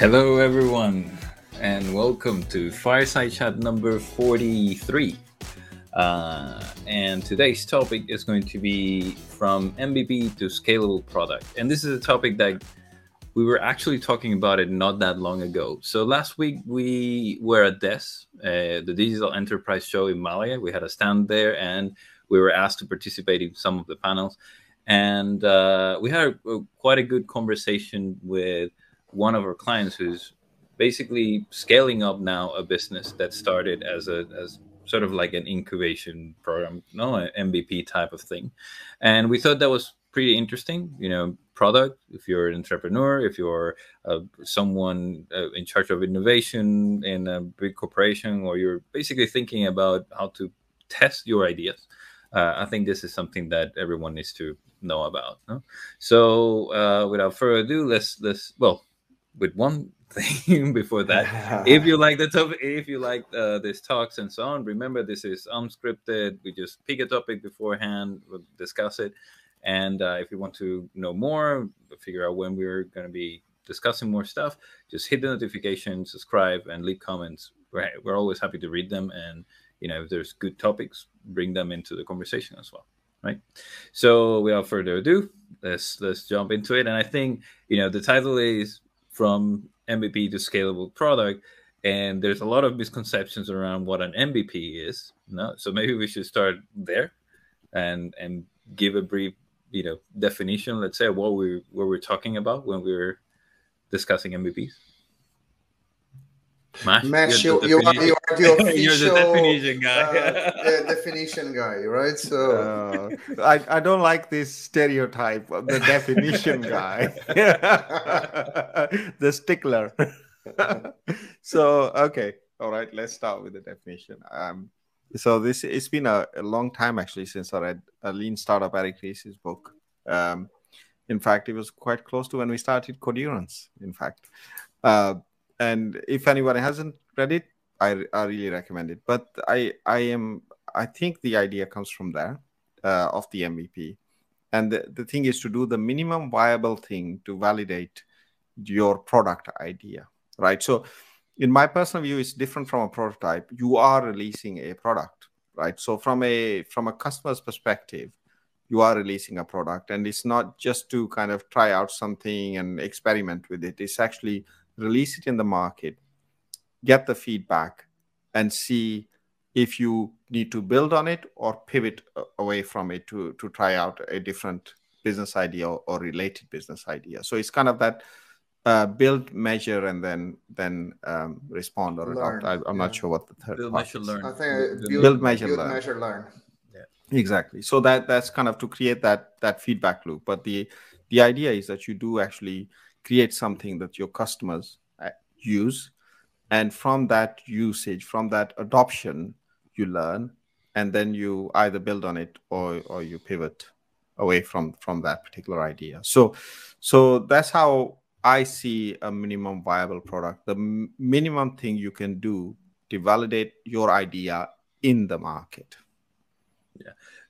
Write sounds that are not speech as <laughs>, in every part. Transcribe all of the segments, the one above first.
Hello, everyone, and welcome to Fireside Chat number 43. Uh, and today's topic is going to be from MVP to scalable product. And this is a topic that we were actually talking about it not that long ago. So last week we were at DES, uh, the Digital Enterprise Show in Malaga. We had a stand there, and we were asked to participate in some of the panels. And uh, we had a, a, quite a good conversation with one of our clients who's basically scaling up now a business that started as a as sort of like an incubation program, no, MVP type of thing. And we thought that was pretty interesting. You know, product. If you're an entrepreneur, if you're uh, someone uh, in charge of innovation in a big corporation, or you're basically thinking about how to test your ideas, uh, I think this is something that everyone needs to know about. No? So, uh, without further ado, let's let's well with one thing <laughs> before that. <laughs> if you like the topic, if you like uh, this talks and so on, remember this is unscripted. We just pick a topic beforehand, we'll discuss it, and uh, if you want to know more, figure out when we're going to be discussing more stuff, just hit the notification, subscribe, and leave comments. We're, we're always happy to read them, and you know if there's good topics, bring them into the conversation as well. Right. So without further ado, let's let's jump into it. And I think you know the title is from MVP to scalable product. And there's a lot of misconceptions around what an MVP is. No, so maybe we should start there, and and give a brief, you know, definition. Let's say what we what we're talking about when we are discussing MVPs. Mash, Mash you, you, are, you are the official <laughs> you're the definition guy. uh, <laughs> definition guy, right? So uh, I, I don't like this stereotype of the definition <laughs> guy, the stickler. so okay, all right. Let's start with the definition. Um, so this it's been a, a long time actually since I read a lean startup Eric Ries's book. Um, in fact, it was quite close to when we started Codurance. In fact. Uh, and if anyone hasn't read it, I, I really recommend it. But I I am I think the idea comes from there uh, of the MVP, and the, the thing is to do the minimum viable thing to validate your product idea, right? So, in my personal view, it's different from a prototype. You are releasing a product, right? So from a from a customer's perspective, you are releasing a product, and it's not just to kind of try out something and experiment with it. It's actually release it in the market, get the feedback, and see if you need to build on it or pivot away from it to, to try out a different business idea or, or related business idea. So it's kind of that uh, build, measure, and then then um, respond or learn. adopt. I, am yeah. not sure what the third build, measure, learn. I think uh, build, build measure, build, learn. measure, learn. Yeah. Exactly. So that that's kind of to create that that feedback loop. But the the idea is that you do actually create something that your customers uh, use. And from that usage from that adoption you learn and then you either build on it or or you pivot away from from that particular idea. So so that's how i see a minimum viable product. The m- minimum thing you can do to validate your idea in the market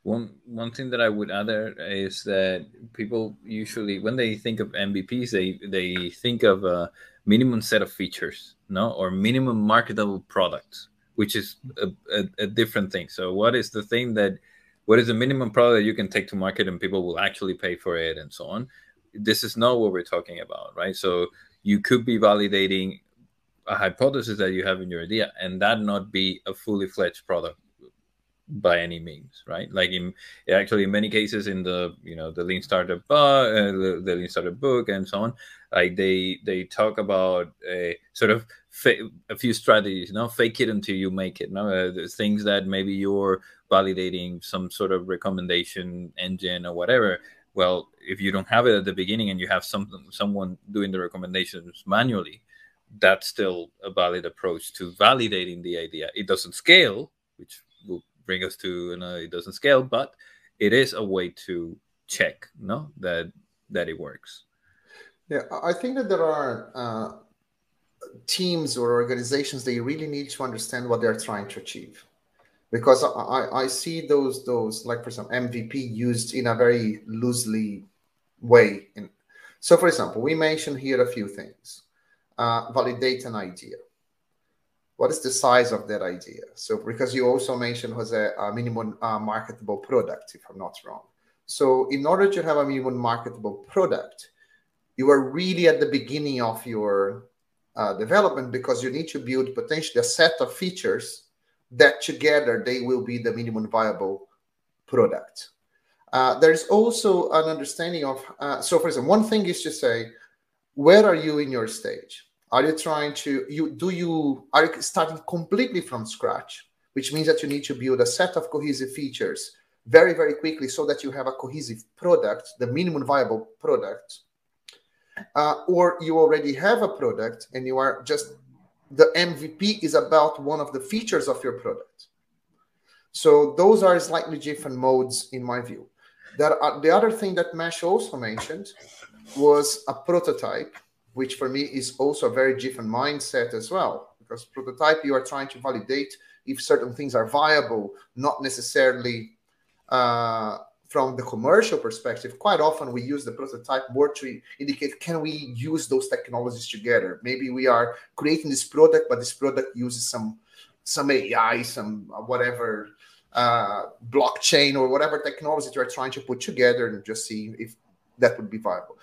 one one thing that I would add there is that people usually, when they think of MVPs, they they think of a minimum set of features, no, or minimum marketable products, which is a, a, a different thing. So, what is the thing that, what is the minimum product that you can take to market and people will actually pay for it, and so on? This is not what we're talking about, right? So, you could be validating a hypothesis that you have in your idea, and that not be a fully fledged product by any means, right? Like in actually in many cases in the you know the lean startup uh, the, the lean startup book and so on, like they they talk about a sort of fa- a few strategies, you know, fake it until you make it. You know, uh, things that maybe you're validating some sort of recommendation engine or whatever. Well, if you don't have it at the beginning and you have some someone doing the recommendations manually, that's still a valid approach to validating the idea. It doesn't scale, which bring us to you know it doesn't scale but it is a way to check no that that it works. Yeah i think that there are uh, teams or organizations they really need to understand what they're trying to achieve. Because I, I see those those like for example mvp used in a very loosely way. In so for example we mentioned here a few things. Uh, validate an idea. What is the size of that idea? So, because you also mentioned was a, minimum uh, marketable product, if I'm not wrong. So, in order to have a minimum marketable product, you are really at the beginning of your uh, development because you need to build potentially a set of features that together they will be the minimum viable product. Uh, there's also an understanding of, uh, so for example, one thing is to say, where are you in your stage? Are you trying to, you do you, are you starting completely from scratch, which means that you need to build a set of cohesive features very, very quickly so that you have a cohesive product, the minimum viable product. Uh, or you already have a product and you are just, the MVP is about one of the features of your product. So those are slightly different modes in my view. Uh, the other thing that Mesh also mentioned was a prototype, which for me is also a very different mindset as well. Because prototype, you are trying to validate if certain things are viable, not necessarily uh, from the commercial perspective. Quite often, we use the prototype more to indicate can we use those technologies together. Maybe we are creating this product, but this product uses some some AI, some whatever uh, blockchain or whatever technology you're trying to put together and just see if that would be viable.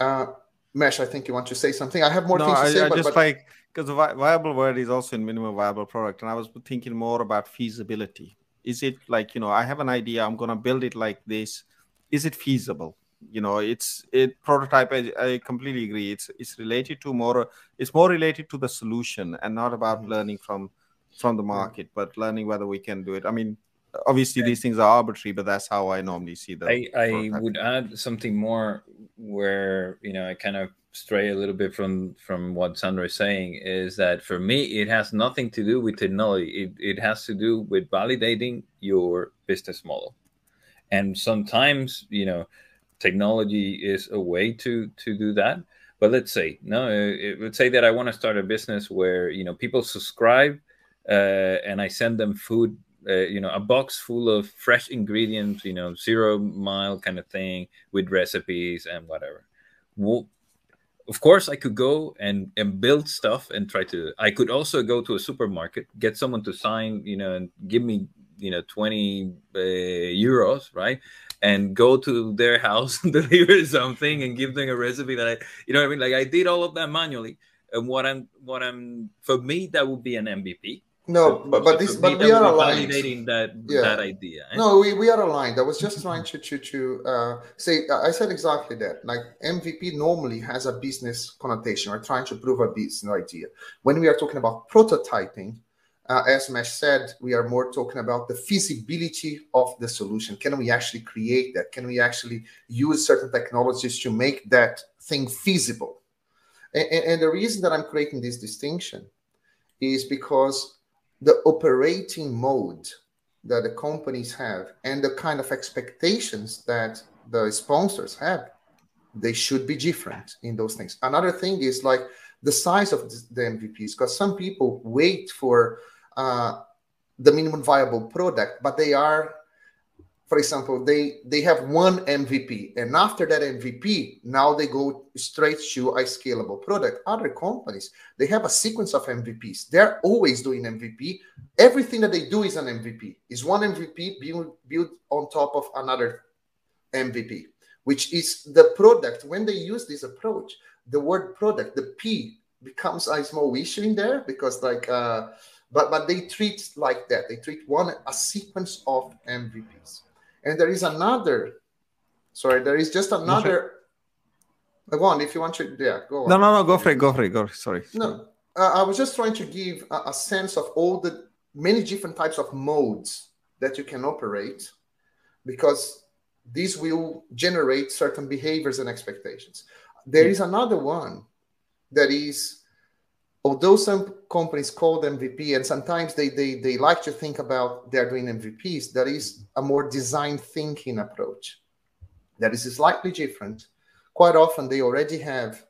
Uh, Mesh, I think you want to say something. I have more no, things to I, say, I but, just but... like because the vi- viable word is also in minimum viable product, and I was thinking more about feasibility. Is it like you know I have an idea, I'm going to build it like this. Is it feasible? You know, it's it prototype. I, I completely agree. It's it's related to more. It's more related to the solution and not about mm-hmm. learning from from the market, but learning whether we can do it. I mean, obviously these things are arbitrary, but that's how I normally see them. I, I would add something more where you know I kind of stray a little bit from from what Sandro is saying is that for me it has nothing to do with technology. It it has to do with validating your business model, and sometimes you know technology is a way to to do that. But let's say no, it, let's say that I want to start a business where you know people subscribe uh, and I send them food, uh, you know, a box full of fresh ingredients, you know, zero mile kind of thing with recipes and whatever. Well, of course, I could go and and build stuff and try to. I could also go to a supermarket, get someone to sign, you know, and give me, you know, twenty uh, euros, right? and go to their house <laughs> and deliver something and give them a recipe that I, you know, I mean, like I did all of that manually. And what I'm, what I'm, for me, that would be an MVP. No, but, but this, but we are aligned. Validating that yeah. that idea. Eh? No, we, we are aligned. I was just trying to to to uh, say. I said exactly that. Like MVP normally has a business connotation. We're trying to prove a business idea. When we are talking about prototyping, uh, as Mesh said, we are more talking about the feasibility of the solution. Can we actually create that? Can we actually use certain technologies to make that thing feasible? and, and the reason that I'm creating this distinction is because the operating mode that the companies have and the kind of expectations that the sponsors have they should be different in those things. Another thing is like the size of the mvps because some people wait for uh, the minimum viable product but they are for example, they they have one MVP, and after that MVP, now they go straight to a scalable product. Other companies they have a sequence of MVPs. They're always doing MVP. Everything that they do is an MVP. Is one MVP built built on top of another MVP, which is the product. When they use this approach, the word product, the P becomes a small issue in there because like. Uh, but but they treat like that. They treat one a sequence of MVPs. And there is another, sorry, there is just another. Go on, if you want to, yeah, go on. No, no, no, go for it, go for it, go. Sorry. No, uh, I was just trying to give a, a sense of all the many different types of modes that you can operate, because these will generate certain behaviors and expectations. There is another one that is although some companies call them MVP, and sometimes they, they, they like to think about they're doing MVPs, that is a more design thinking approach. That is slightly different. Quite often, they already have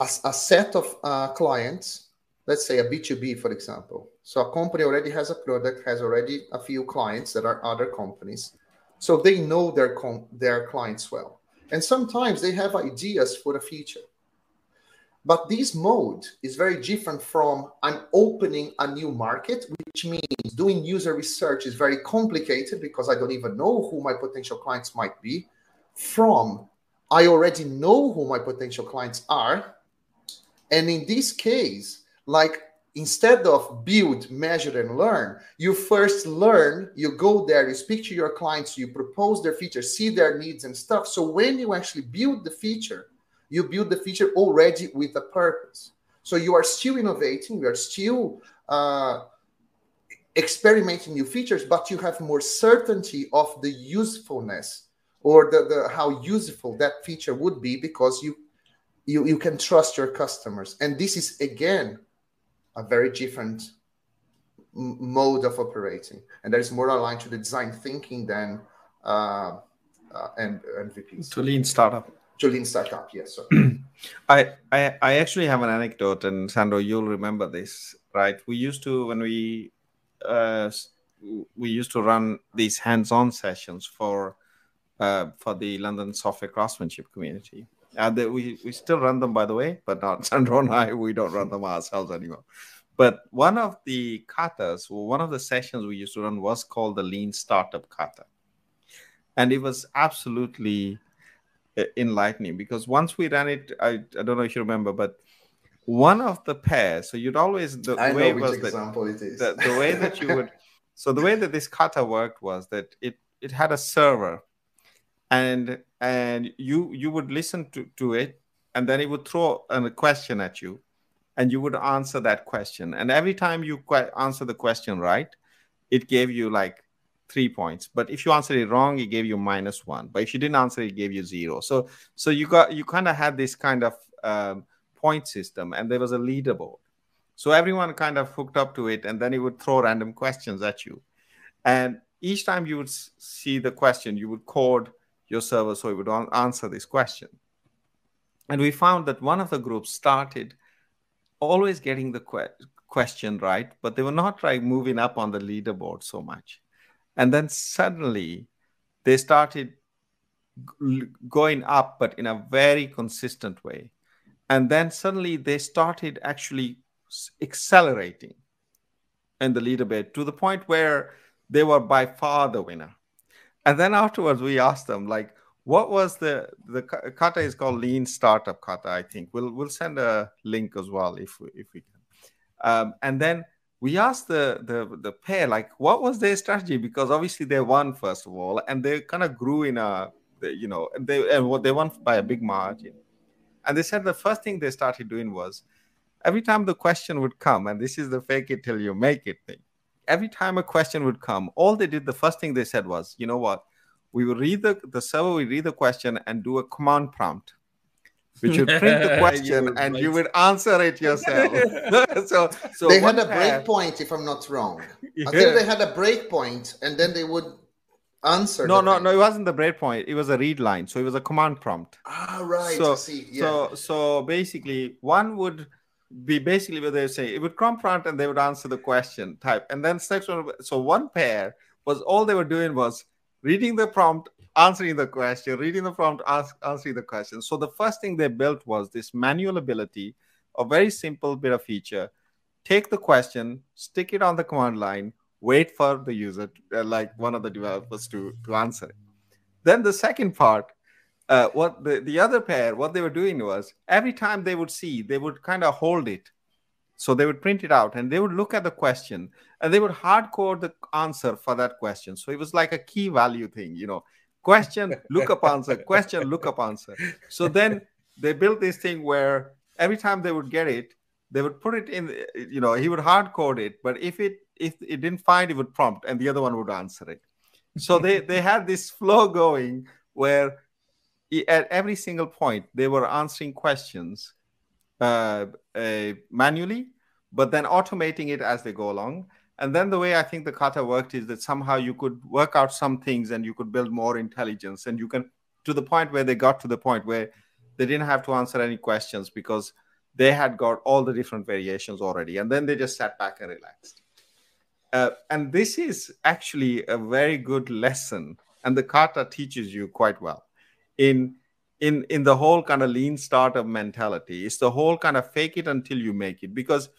a, a set of uh, clients, let's say a B2B, for example. So a company already has a product, has already a few clients that are other companies. So they know their, com- their clients well. And sometimes they have ideas for the future But this mode is very different from I'm opening a new market, which means doing user research is very complicated because I don't even know who my potential clients might be. From I already know who my potential clients are. And in this case, like instead of build, measure, and learn, you first learn, you go there, you speak to your clients, you propose their features, see their needs and stuff. So when you actually build the feature, you build the feature already with a purpose. So you are still innovating, you are still uh, experimenting new features, but you have more certainty of the usefulness or the, the how useful that feature would be because you you you can trust your customers. And this is again a very different mode of operating, and that is more aligned to the design thinking than uh, uh, and MVPs. To lean startup. Lean startup, yes. <clears throat> I, I I actually have an anecdote, and Sandro, you'll remember this, right? We used to when we uh, we used to run these hands-on sessions for uh, for the London software craftsmanship community. Uh, the, we we still run them, by the way, but not <laughs> Sandro and I. We don't run them ourselves anymore. But one of the katas, one of the sessions we used to run was called the Lean Startup Kata, and it was absolutely Uh, enlightening because once we ran it, I, I don't know if you remember, but one of the pairs, so you'd always the I way was that example it is. the, the way that you would <laughs> so the way that this kata worked was that it it had a server and and you you would listen to, to it and then it would throw a question at you and you would answer that question and every time you answer the question right it gave you like three points. But if you answered it wrong it gave you minus one. But if you didn't answer it gave you zero. So so you got you kind of had this kind of um, point system and there was a leaderboard. So everyone kind of hooked up to it and then it would throw random questions at you. And each time you would see the question you would code your server so it would answer this question. And we found that one of the groups started always getting the que- question right but they were not like moving up on the leaderboard so much and then suddenly they started going up but in a very consistent way. And then suddenly they started actually accelerating in the leaderboard to the point where they were by far the winner. And then afterwards we asked them like what was the the kata is called lean startup kata i think. We'll we'll send a link as well if we if we can. Um, and then we asked the, the the pair like what was their strategy? Because obviously they won first of all and they kind of grew in a you know they and what they won by a big margin. And they said the first thing they started doing was every time the question would come and this is the fake it till you make it thing every time a question would come all they did the first thing they said was you know what? We will read the the server will read the question and do a command prompt which would <laughs> print the question were and you would answer it yourself <laughs> so so they had a pair- break point, if I'm not wrong. Yeah. Until they had a break point, and then they would answer. no no thing. no it wasn't the breakpoint it was a read line so it was a command prompt Ah, right. so see. Yeah. so so basically one would be basically what they would say it would come prompt and they would answer the question type and then section so one pair was all they were doing was reading the prompt answering the question reading the prompt ask, answering the question. So the first thing they built was this manual ability a very simple bit of feature. Take the question stick it on the command line wait for the user uh, like one of the developers to to answer it. Then the second part uh, what the, the other pair what they were doing was every time they would see they would kind of hold it. So they would print it out and they would look at the question and they would hard code the answer for that question. So it was like a key value thing you know question look up answer. Question look up answer. So then they built this thing where every time they would get it they would put it in you know he would hard code it but if it if it didn't find it would prompt and the other one would answer it. So they they had this flow going where at every single point they were answering questions uh, uh, manually but then automating it as they go along and then the way i think the kata worked is that somehow you could work out some things and you could build more intelligence. And you can to the point where they got to the point where they didn't have to answer any questions because they had got all the different variations already. And then they just sat back and relaxed. Uh, and this is actually a very good lesson. And the kata teaches you quite well. In in in the whole kind of lean startup mentality it's the whole kind of fake it until you make it. Because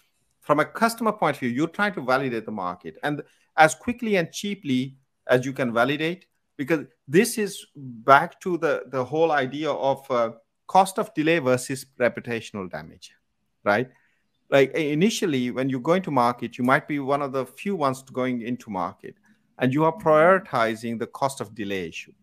from a customer point of view you're trying to validate the market and as quickly and cheaply as you can validate because this is back to the the whole idea of uh, cost of delay versus reputational damage right? Like initially when you're going to market you might be one of the few ones going into market and you are prioritizing the cost of delay issue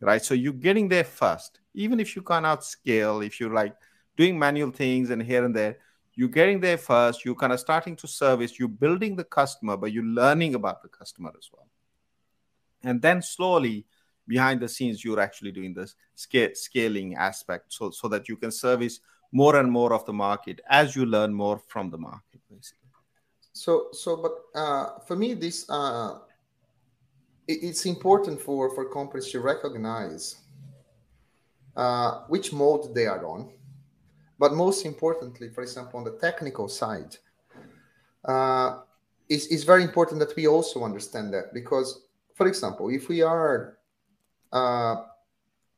right? So you're getting there first. Even if you cannot scale if you're like doing manual things and here and there you're getting there first you're kind of starting to service you're building the customer but you're learning about the customer as well and then slowly behind the scenes you're actually doing this scale, scaling aspect so, so that you can service more and more of the market as you learn more from the market basically so so but uh, for me this uh, it, it's important for for companies to recognize uh, which mode they are on. But most importantly, for example, on the technical side, uh, it's, it's very important that we also understand that because, for example, if we are uh,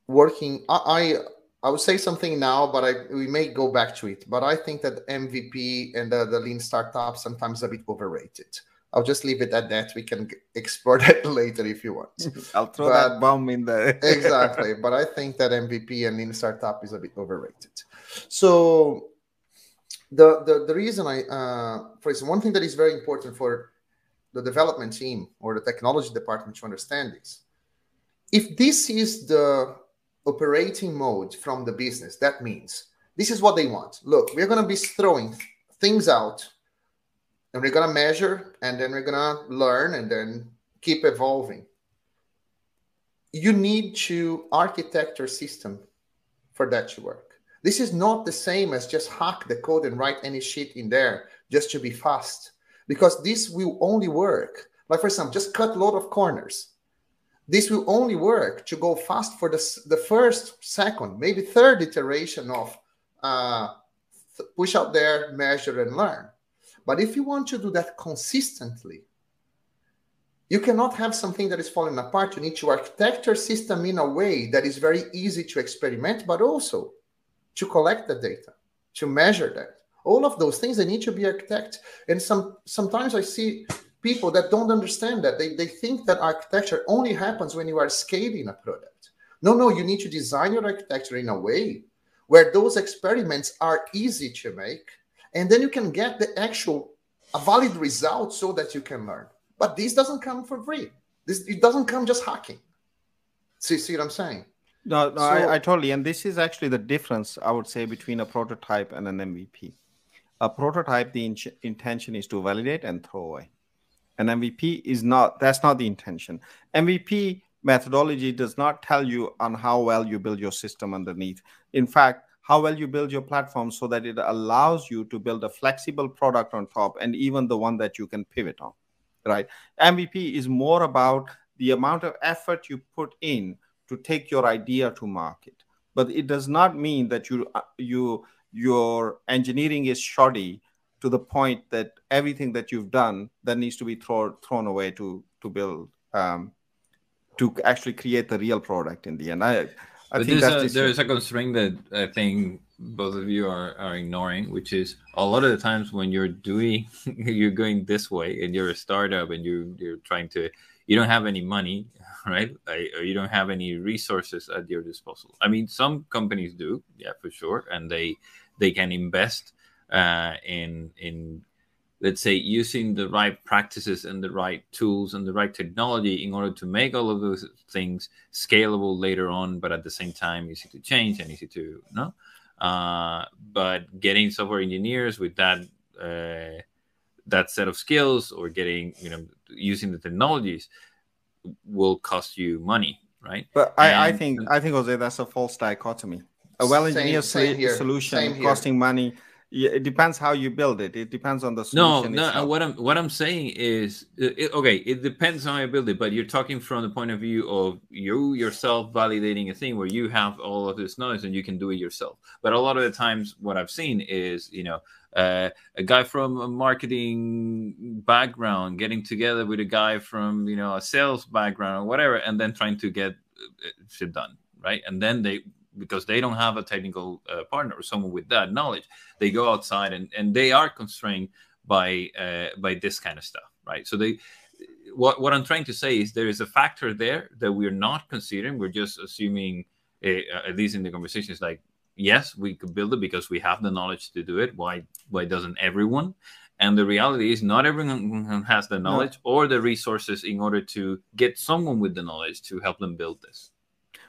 working, I, I I would say something now, but I, we may go back to it. But I think that MVP and the, the lean startup sometimes a bit overrated. I'll just leave it at that. We can explore <laughs> that later if you want. <laughs> I'll throw but, that bomb in there. <laughs> exactly. But I think that MVP and Lean Startup is a bit overrated. So the the, the reason I uh, for example, one thing that is very important for the development team or the technology department to understand is if this is the operating mode from the business, that means this is what they want. Look, we're going to be throwing things out and we're going to measure and then we're going to learn and then keep evolving. You need to architect your system for that to work. This is not the same as just hack the code and write any shit in there just to be fast because this will only work like for example just cut a lot of corners. This will only work to go fast for the, the first second maybe third iteration of uh, push out there measure and learn but if you want to do that consistently, you cannot have something that is falling apart. You need to architect your system in a way that is very easy to experiment, but also to collect the data, to measure that. All of those things they need to be architect. And some sometimes I see people that don't understand that. They, they think that architecture only happens when you are scaling a product. No, no, you need to design your architecture in a way where those experiments are easy to make and then you can get the actual a valid result so that you can learn. But this doesn't come for free. This it doesn't come just hacking. See see what i'm saying? No no so, I, I totally and this is actually the difference i would say between a prototype and an mvp a prototype the in- intention is to validate and throw away. An mvp is not that's not the intention. Mvp methodology does not tell you on how well you build your system underneath. In fact how well you build your platform so that it allows you to build a flexible product on top and even the one that you can pivot on right? Mvp is more about the amount of effort you put in to take your idea to market. But it does not mean that you uh, you your engineering is shoddy to the point that everything that you've done that needs to be thrown thrown away to to build um, to actually create the real product in the end. I I but there's a, there's a constraint that I think both of you are, are ignoring, which is a lot of the times when you're doing, <laughs> you're going this way and you're a startup and you you're trying to, you don't have any money, <laughs> right? Or you don't have any resources at your disposal. I mean, some companies do, yeah, for sure, and they they can invest uh, in in let's say using the right practices and the right tools and the right technology in order to make all of those things scalable later on but at the same time easy to change and easy to you know? Uh, but getting software engineers with that uh, that set of skills or getting you know using the technologies will cost you money right? But I, I think i think jose that's a false dichotomy. A well-engineered solution costing money yeah, it depends how you build it. It depends on the solution. No, no. Itself. What I'm what I'm saying is, it, okay, it depends on how you build it. But you're talking from the point of view of you yourself validating a thing where you have all of this knowledge and you can do it yourself. But a lot of the times, what I've seen is, you know, uh, a guy from a marketing background getting together with a guy from you know a sales background or whatever, and then trying to get uh, shit done, right? And then they because they don't have a technical uh, partner or someone with that knowledge they go outside and, and they are constrained by uh, by this kind of stuff right so they what, what i'm trying to say is there is a factor there that we're not considering we're just assuming uh, at least in the conversations like yes we could build it because we have the knowledge to do it why why doesn't everyone and the reality is, not everyone has the knowledge no. or the resources in order to get someone with the knowledge to help them build this.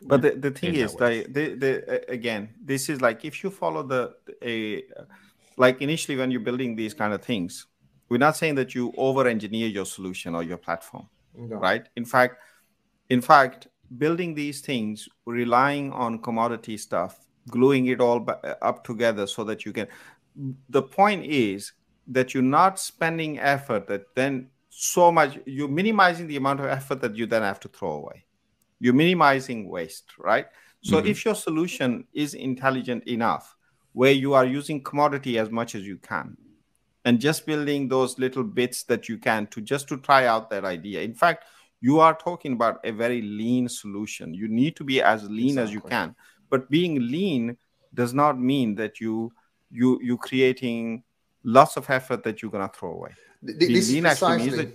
But the, the thing is, the, the, the, again, this is like if you follow the a like initially when you're building these kind of things, we're not saying that you over engineer your solution or your platform, no. right? In fact, in fact, building these things, relying on commodity stuff, gluing it all uh, up together so that you can. The point is that you're not spending effort that then so much you're minimizing the amount of effort that you then have to throw away you're minimizing waste right so mm-hmm. if your solution is intelligent enough where you are using commodity as much as you can and just building those little bits that you can to just to try out that idea in fact you are talking about a very lean solution you need to be as lean exactly. as you can but being lean does not mean that you you you creating lots of effort that you're gonna throw away. This lean actually means that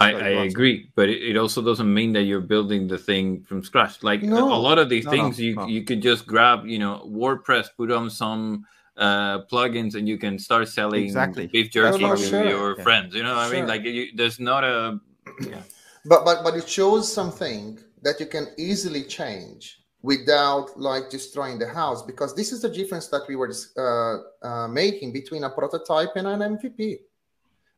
I, I agree, but it, it, also doesn't mean that you're building the thing from scratch. Like no, a, lot of these no, things, no, you you could just grab, you know, WordPress, put on some uh, plugins, and you can start selling exactly. beef jerky to sure. your yeah. friends. You know what sure. I mean? Like, you, there's not a. Yeah. But but but it shows something that you can easily change without like destroying the house because this is the difference that we were uh, uh, making between a prototype and an mvp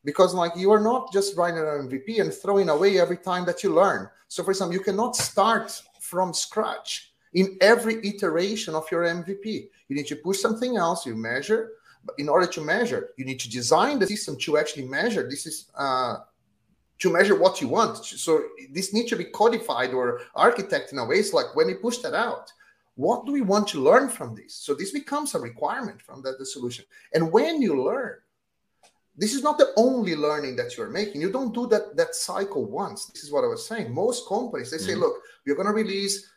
because like you are not just writing an mvp and throwing away every time that you learn so for example you cannot start from scratch in every iteration of your mvp you need to push something else you measure but in order to measure you need to design the system to actually measure this is uh, to measure what you want. So this needs to be codified or architected in a way. It's like when we push that out, what do we want to learn from this? So this becomes a requirement from the, the solution. And when you learn, this is not the only learning that you're making. You don't do that that cycle once. This is what I was saying. Most companies they say, mm-hmm. look, we're going to release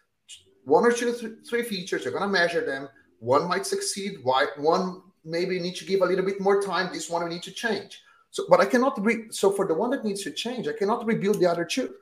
one or two, three features. You're going to measure them. One might succeed. Why? One maybe need to give a little bit more time. This one we need to change. So, but I cannot re- so for the one that needs to change, I cannot rebuild the other two.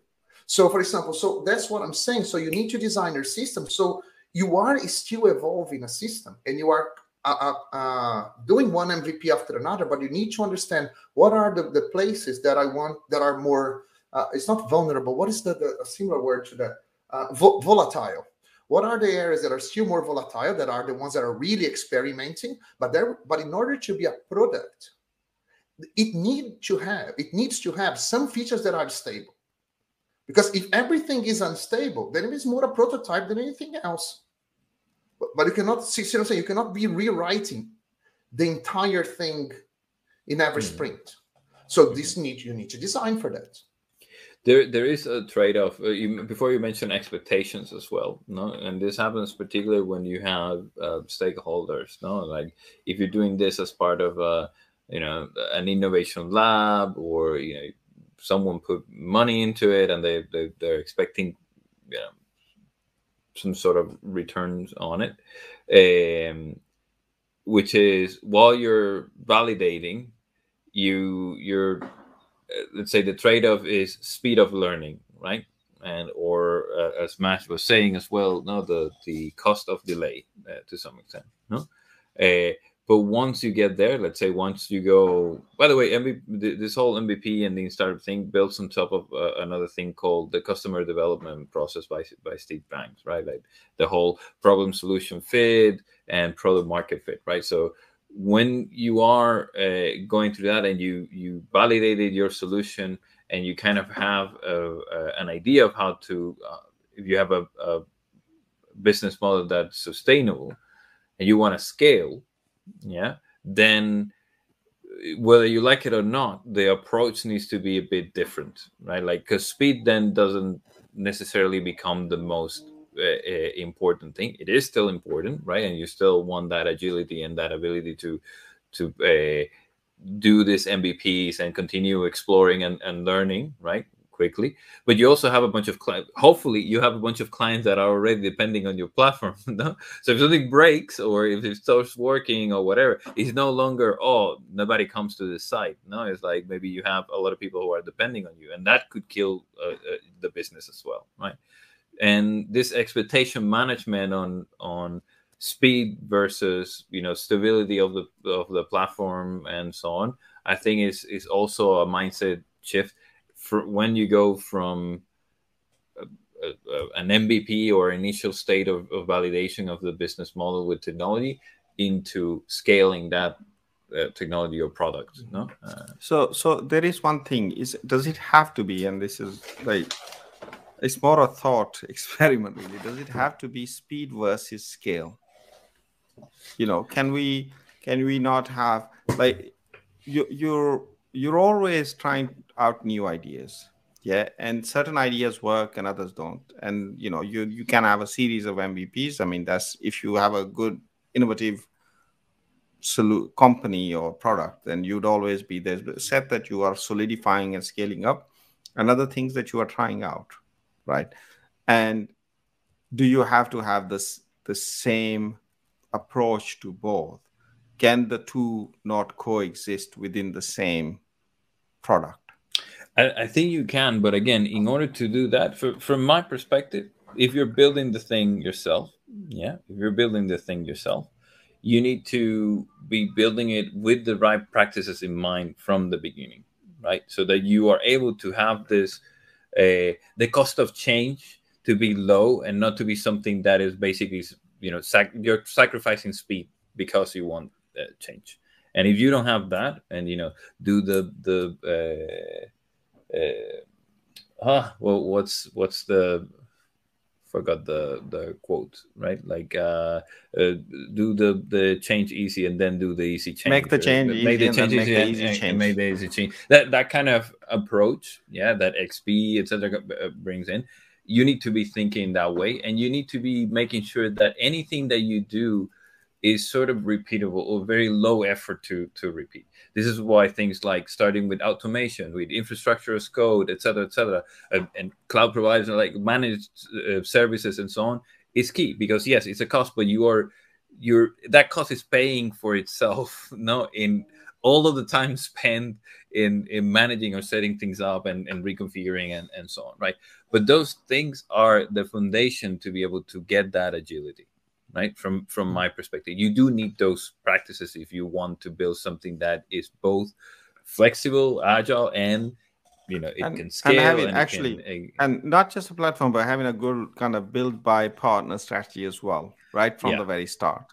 So, for example, so that's what I'm saying. So you need to design your system. So you are still evolving a system, and you are uh, uh, doing one MVP after another. But you need to understand what are the, the places that I want that are more. Uh, it's not vulnerable. What is the, the a similar word to that? Uh, vo- volatile. What are the areas that are still more volatile? That are the ones that are really experimenting. But there, but in order to be a product it need to have it needs to have some features that are stable because if everything is unstable then it is more a prototype than anything else but, but you cannot see seriously you cannot be rewriting the entire thing in every mm. sprint. So this need you need to design for that. There there is a trade-off. Uh, you, before you mention expectations as well no? And this happens particularly when you have uh, stakeholders no? Like if you're doing this as part of a you know an innovation lab or you know someone put money into it and they, they they're expecting you know some sort of returns on it um, which is while you're validating you you're uh, let's say the trade-off is speed of learning right? And or uh, as Matt was saying as well no the the cost of delay uh, to some extent no? Uh, but once you get there, let's say once you go, by the way, MVP, this whole MVP and the startup thing builds on top of uh, another thing called the customer development process by by Steve Blank, right? Like the whole problem solution fit and product market fit, right? So when you are uh, going through that and you you validated your solution and you kind of have a, a, an idea of how to, uh, if you have a, a business model that's sustainable and you want to scale yeah. Then whether you like it or not the approach needs to be a bit different right? Like because speed then doesn't necessarily become the most uh, important thing. It is still important right? And you still want that agility and that ability to to uh, do these mvps and continue exploring and, and learning right quickly but you also have a bunch of clients hopefully you have a bunch of clients that are already depending on your platform <laughs> no? so if something breaks or if it stops working or whatever it's no longer oh nobody comes to this site no it's like maybe you have a lot of people who are depending on you and that could kill uh, uh, the business as well right and this expectation management on on speed versus you know stability of the of the platform and so on i think is is also a mindset shift for when you go from a, a, an mvp or initial state of, of, validation of the business model with technology into scaling that uh, technology or product no? Uh, so so there is one thing is does it have to be and this is like it's more a thought <laughs> experiment really. Does it have to be speed versus scale? You know can we can we not have like you you're you're always trying out new ideas yeah? And certain ideas work and others don't. And you know you you can have a series of mvps i mean that's if you have a good innovative solu- company or product then you'd always be there's a set that you are solidifying and scaling up and other things that you are trying out right? And do you have to have this the same approach to both can the two not coexist within the same product? I, I, think you can but again in order to do that for, from my perspective if you're building the thing yourself yeah if you're building the thing yourself you need to be building it with the right practices in mind from the beginning right? So that you are able to have this uh, the cost of change to be low and not to be something that is basically you know sac- you're sacrificing speed because you want uh, change. And if you don't have that and you know do the the uh, uh, ah, well what's what's the forgot the the quote right? Like uh, uh do the the change easy and then do the easy change. Make the change uh, make the change easy, the easy and, change. And make the easy change. That that kind of approach yeah that xp etc uh, brings in you need to be thinking that way and you need to be making sure that anything that you do is sort of repeatable or very low effort to to repeat this is why things like starting with automation, with infrastructure as code, et cetera, et cetera, and, and cloud providers like managed uh, services and so on is key because yes, it's a cost, but you are you're that cost is paying for itself. <laughs> No, in all of the time <laughs> spent in in managing or setting things up and, and reconfiguring and, and so on, right? But those things are the foundation to be able to get that agility right from from my perspective you do need those practices if you want to build something that is both flexible agile and you know it and, can scale and having and actually can, uh, and not just a platform but having a good kind of build by partner strategy as well right from yeah. the very start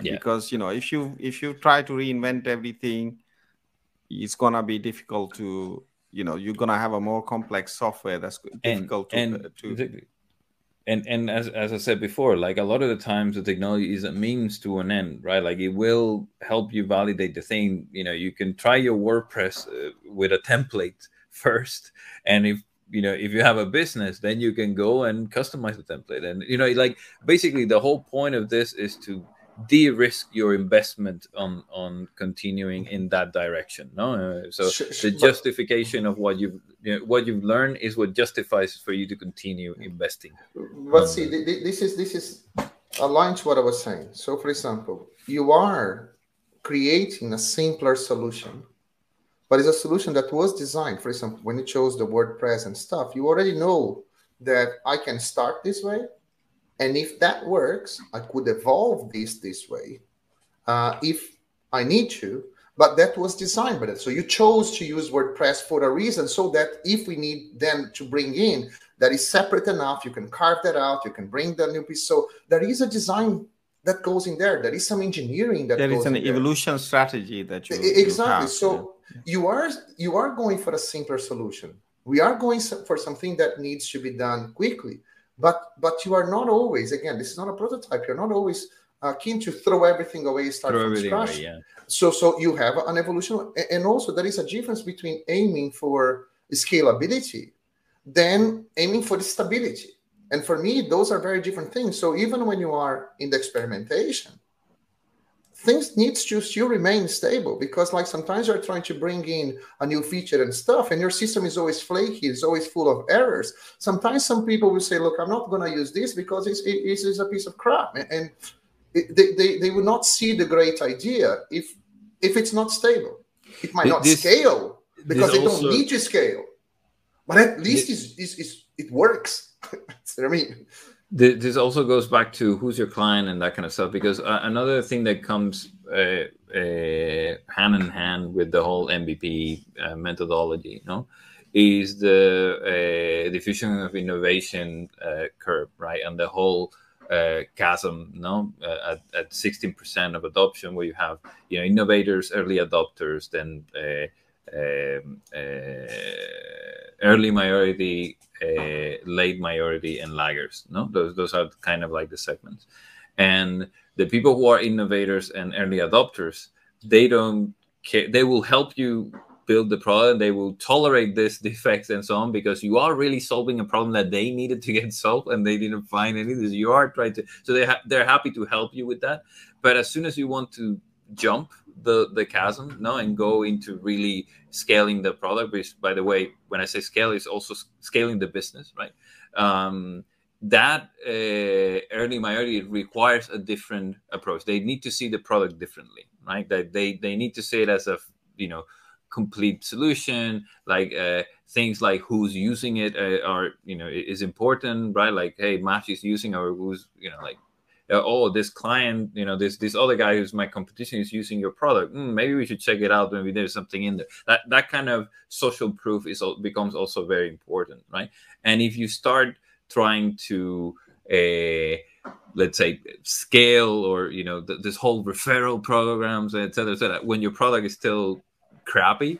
yeah. because you know if you if you try to reinvent everything it's gonna be difficult to you know you're gonna have a more complex software that's difficult and, to, and to exactly and and as as I said before, like a lot of the times the technology is a means to an end, right? Like it will help you validate the thing. You know, you can try your WordPress uh, with a template <laughs> first, and if you know if you have a business, then you can go and customize the template. And you know, like basically the whole point of this is to de-risk your investment on on continuing in that direction no? Uh, so the justification of what you've you know, what you've learned is what justifies for you to continue investing. But um, see this is this is aligned to what i was saying. So for example you are creating a simpler solution but it's a solution that was designed for example when you chose the wordpress and stuff you already know that i can start this way and if that works, I could evolve this this way uh, if I need to. But that was designed by that. So you chose to use WordPress for a reason, so that if we need them to bring in, that is separate enough. You can carve that out. You can bring the new piece. So there is a design that goes in there. There is some engineering that goes in there. there is an evolution there. strategy that you exactly. You so yeah. you are you are going for a simpler solution. We are going for something that needs to be done quickly but but you are not always again this is not a prototype. You're not always uh, keen to throw everything away start throw from scratch away, yeah. so so you have an evolution and also there is a difference between aiming for scalability than aiming for the stability. And for me those are very different things. So even when you are in the experimentation things needs to still remain stable because like sometimes you're trying to bring in a new feature and stuff and your system is always flaky it's always full of errors. Sometimes some people will say look i'm not going to use this because it's, it, it's a piece of crap. And it, they, they, they will not see the great idea if if it's not stable. It might not this, scale because they also, don't need to scale but at least this, it's, it's, it's, it works. <laughs> I mean this also goes back to who's your client and that kind of stuff because uh, another thing that comes uh, uh, hand in hand with the whole mvp uh, methodology you know is the uh, diffusion of innovation uh, curve right? And the whole chasm no at, at 16% of adoption where you have you know innovators early adopters then um, early majority uh, late majority and laggers. No, those those are kind of like the segments, and the people who are innovators and early adopters, they don't care. They will help you build the product. They will tolerate this <laughs> defects and so on because you are really solving a problem that they needed to get <laughs> solved and they didn't find any. You are trying to, so they ha- they're happy to help you with that. But as soon as you want to jump the the chasm no and go into really scaling the product which by the way when i say scale is also scaling the business right? Um, that uh, early requires a different approach. They need to see the product differently right? That they they need to see it as a you know complete solution like uh, things like who's using it uh, are you know is important right? Like hey match is using or who's you know like uh, oh this client you know this this other guy who's my competition is using your product. Mm, maybe we should check it out. Maybe there's something in there. That that kind of social proof is becomes also very important right? And if you start trying to uh, let's say scale or you know th- this whole referral programs etc etc when your product is still crappy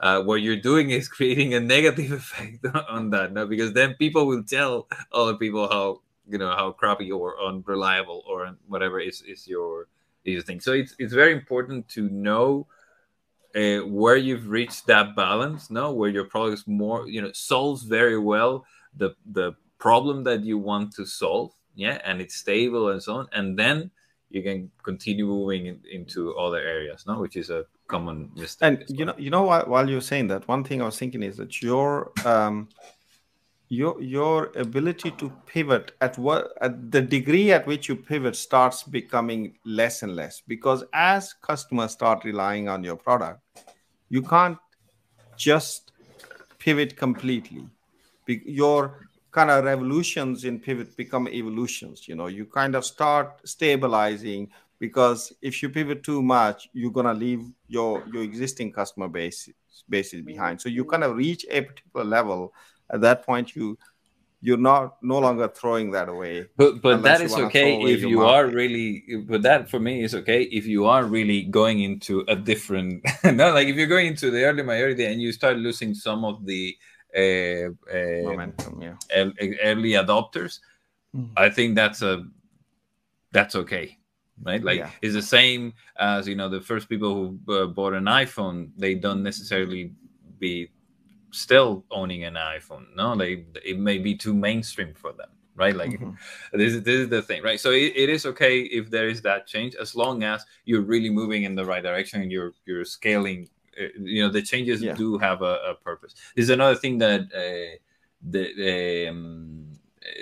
uh, what you're doing is creating a negative <laughs> effect on that no? because then people will tell other people how you know how crappy or unreliable or whatever is is your is your thing. So it's it's very important to know uh, where you've reached that balance. No, where your product is more you know solves very well the the problem that you want to solve. Yeah, and it's stable and so on, and then you can continue moving in, into other areas. No, which is a common mistake. And you know, you know, while, while you're saying that, one thing I was thinking is that your um, your your ability to pivot at what at the degree at which you pivot starts becoming less and less. Because as customers start relying on your product you can't just pivot completely. Your kind of revolutions in pivot become evolutions you know. You kind of start stabilizing because if you pivot too much you're going to leave your your existing customer base bases behind. So you kind of reach a particular level at that point you you're not no longer throwing that away but but that is okay if you market. are really but that for me is okay if you are really going into a different <laughs> no like if you're going into the early majority and you start losing some of the uh, uh, momentum yeah early adopters mm-hmm. i think that's a that's okay right like yeah. it's the same as you know the first people who uh, bought an iphone they don't necessarily be still owning an iPhone. No, they it may be too mainstream for them, right? Like mm-hmm. this, this is the thing, right? So it, it is okay if there is that change as long as you're really moving in the right direction and you're you're scaling. Uh, you know, the changes yeah. do have a, a, purpose. This is another thing that uh, the um,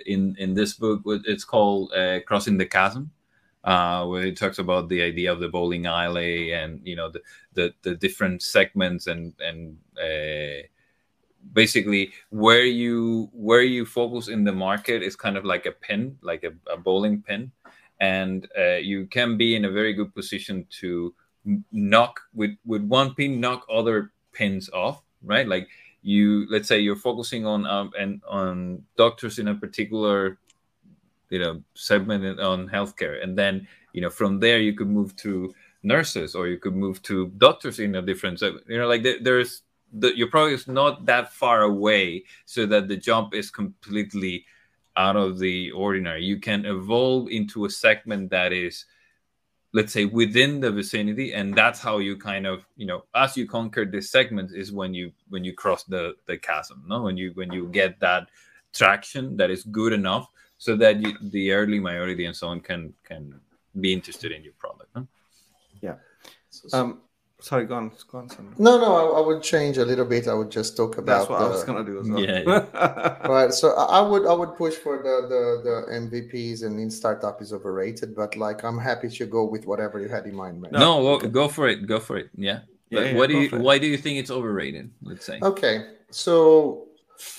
in in this book it's called uh, crossing the chasm. Uh, where it talks about the idea of the bowling alley and you know the the, the different segments and and uh, basically where you where you focus in the market is kind of like a pin like a, a bowling pin. And uh, you can be in a very good position to knock with with one pin knock other pins off right? Like you let's say you're focusing on um, and on doctors in a particular you know segment on healthcare. And then you know from there you could move to nurses or you could move to doctors in a different you know like there's the, your product is not that far away so that the jump is completely out of the ordinary. You can evolve into a segment that is, let's say, within the vicinity, and that's how you kind of, you know, as you conquer this segment is when you when you cross the the chasm, no, when you when you get that traction that is good enough so that you, the early majority and so on can can be interested in your product. Yeah. So- so- Um, sorry, go on. Go on. Son. no, no, I, I would change a little bit. I would just talk about. That's what I was gonna do as well. Yeah, <laughs> Right, so I I would I would push for the the the MVPs and in startup is overrated, but like I'm happy to go with whatever you had in mind, man. No, well, go for it. Go for it. Yeah. Yeah, But yeah, what do you? Why do you think it's overrated? Let's say. Okay, so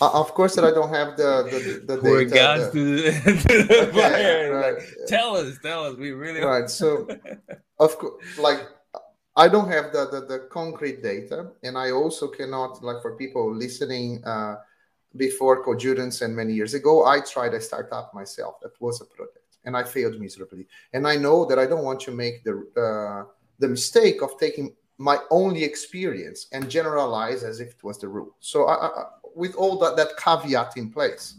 uh, of course that I don't have the the, the Poor data. guys the- to the, <laughs> to the Okay, right. Like, tell us, tell us. We really right so <laughs> of course like i don't have the, the the concrete data and i also cannot like for people listening uh before Codurance and many years ago i tried a startup myself that was a project, and i failed miserably. And i know that i don't want to make the uh, the mistake of taking my only experience and generalize as if it was the rule. So I, I, with all that, that caveat in place.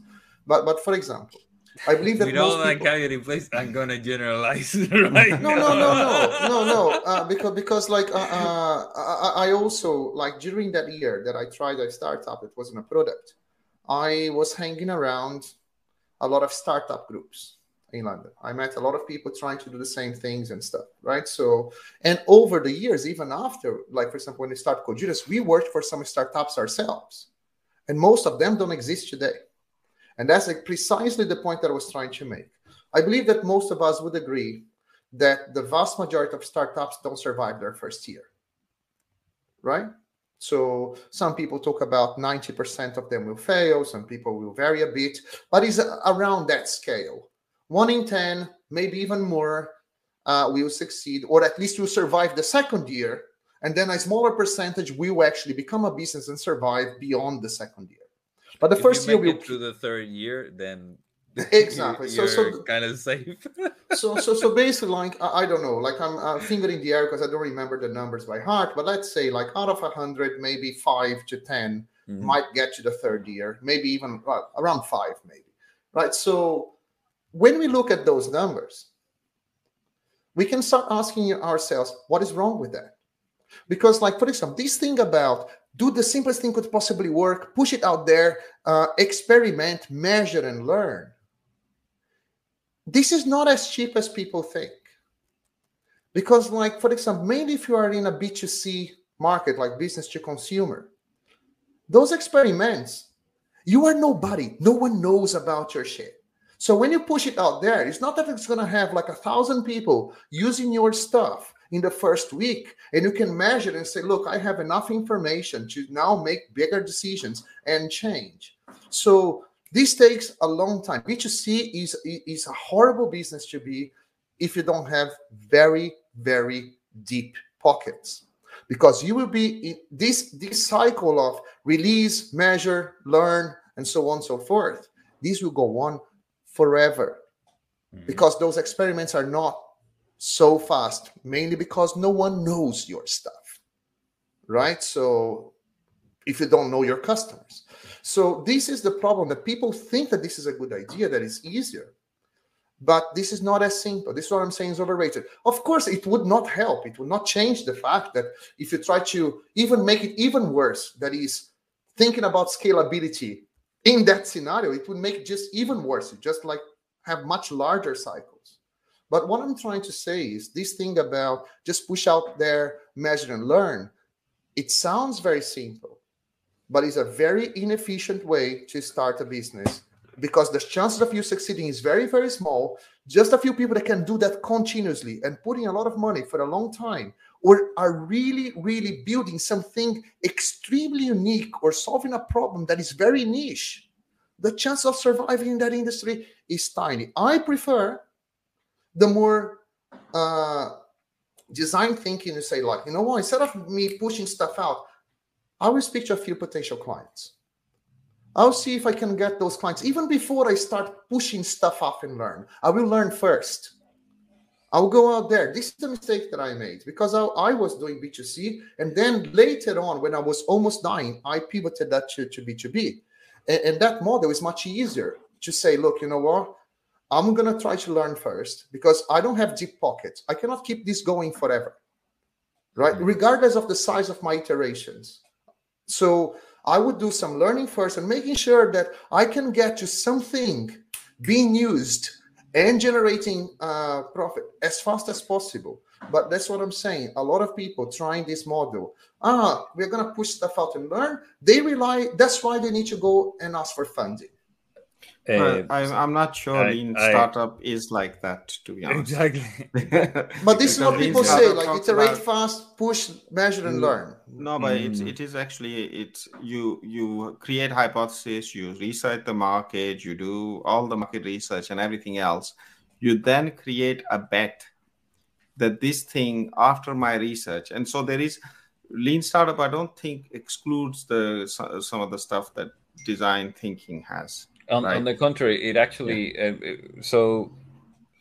But but for example i believe that all most that people, caveat in place, I'm gonna generalize <laughs> right no, no, no, no, no, no. Uh, because because like uh, uh, I, I also like during that year that I tried a startup, it wasn't a product. I was hanging around a lot of startup groups in London. I met a lot of people trying to do the same things and stuff, right? So and over the years, even after, like for example, when we started Codurance, we worked for some startups ourselves, and most of them don't exist today. And that's like precisely the point that I was trying to make. I believe that most of us would agree that the vast majority of startups don't survive their first year. Right? So some people talk about 90% of them will fail, some people will vary a bit, but it's around that scale. One in 10, maybe even more, uh, will succeed, or at least will survive the second year. And then a smaller percentage will actually become a business and survive beyond the second year. But the If first you year will it through the third year, then <laughs> Exactly. You're, So- so- kind of safe. <laughs> so so so basically like I, I don't know like i'm uh, finger in the air because i don't remember the numbers by heart but let's say like out of a 100 maybe 5 to 10 Mhm. might get to the third year maybe even well, around 5 maybe right so when we look at those numbers we can start asking ourselves what is wrong with that because like for example this thing about do the simplest thing could possibly work push it out there uh, experiment measure and learn. This is not as cheap as people think. Because like for example mainly if you are in a b2c market like business to consumer those experiments you are nobody. No one knows about your shit. So when you push it out there it's not that it's going to have like a thousand people using your stuff in the first week. And you can measure and say look i have enough information to now make bigger decisions and change. So this takes a long time. B2c is is a horrible business to be if you don't have very very deep pockets. Because you will be in this this cycle of release measure learn and so on and so forth. This will go on forever. Mhm. because those experiments are not so fast mainly because no one knows your stuff right? So if you don't know your customers. So this is the problem that people think that this is a good idea that is easier. But this is not as simple. This is what i'm saying is overrated. Of course it would not help. It would not change the fact that if you try to even make it even worse that is thinking about scalability in that scenario it would make it just even worse. You just like have much larger cycles but what i'm trying to say is this thing about just push out there measure and learn. It sounds very simple but it's a very inefficient way to start a business because the chances of you succeeding is very very small. Just a few people that can do that continuously and putting a lot of money for a long time or are really really building something extremely unique or solving a problem that is very niche. The chance of surviving in that industry is tiny. I prefer the more uh, design thinking you say like you know what instead of me pushing stuff out i will speak to a few potential clients I'll see if I can get those clients even before I start pushing stuff off and learn. I will learn first. I'll go out there. This is the mistake that I made because I, I was doing B2C. And then later on, when I was almost dying, I pivoted that to, to B2B. And, and that model is much easier to say, look, you know what? I'm going to try to learn first because I don't have deep pockets. I cannot keep this going forever, right? Mhm. Regardless of the size of my iterations. So I would do some learning first and making sure that I can get to something being used and generating uh, profit as fast as possible. But that's what I'm saying. A lot of people trying this model. Ah, we're gonna push stuff out and learn. They rely. That's why they need to go and ask for funding. Uh, I, am not sure I, lean I, startup is like that, to be honest. Exactly. <laughs> but this is what people say: like iterate about, fast, push, measure, and learn. No, but mm. it's it is actually it's you you create hypothesis, you research the market, you do all the market research and everything else. You then create a bet that this thing after my research, and so there is lean startup. I don't think excludes the some of the stuff that design thinking has on, right? on the contrary, it actually yeah. uh, so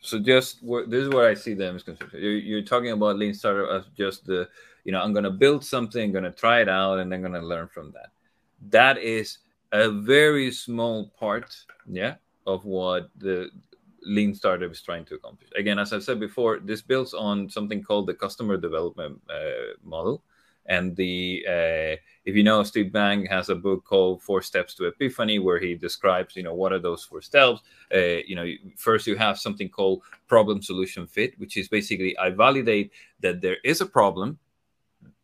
so just this is where I see the misconception. You're, you're talking about lean startup as just the you know I'm going to build something, going to try it out, and then going to learn from that. That is a very small part, yeah, of what the lean startup is trying to accomplish. Again, as I said before, this builds on something called the customer development uh, model, and the uh, if you know Steve Blank has a book called four steps to epiphany where he describes you know what are those four steps. Uh, you know first you have something called problem solution fit which is basically i validate that there is a problem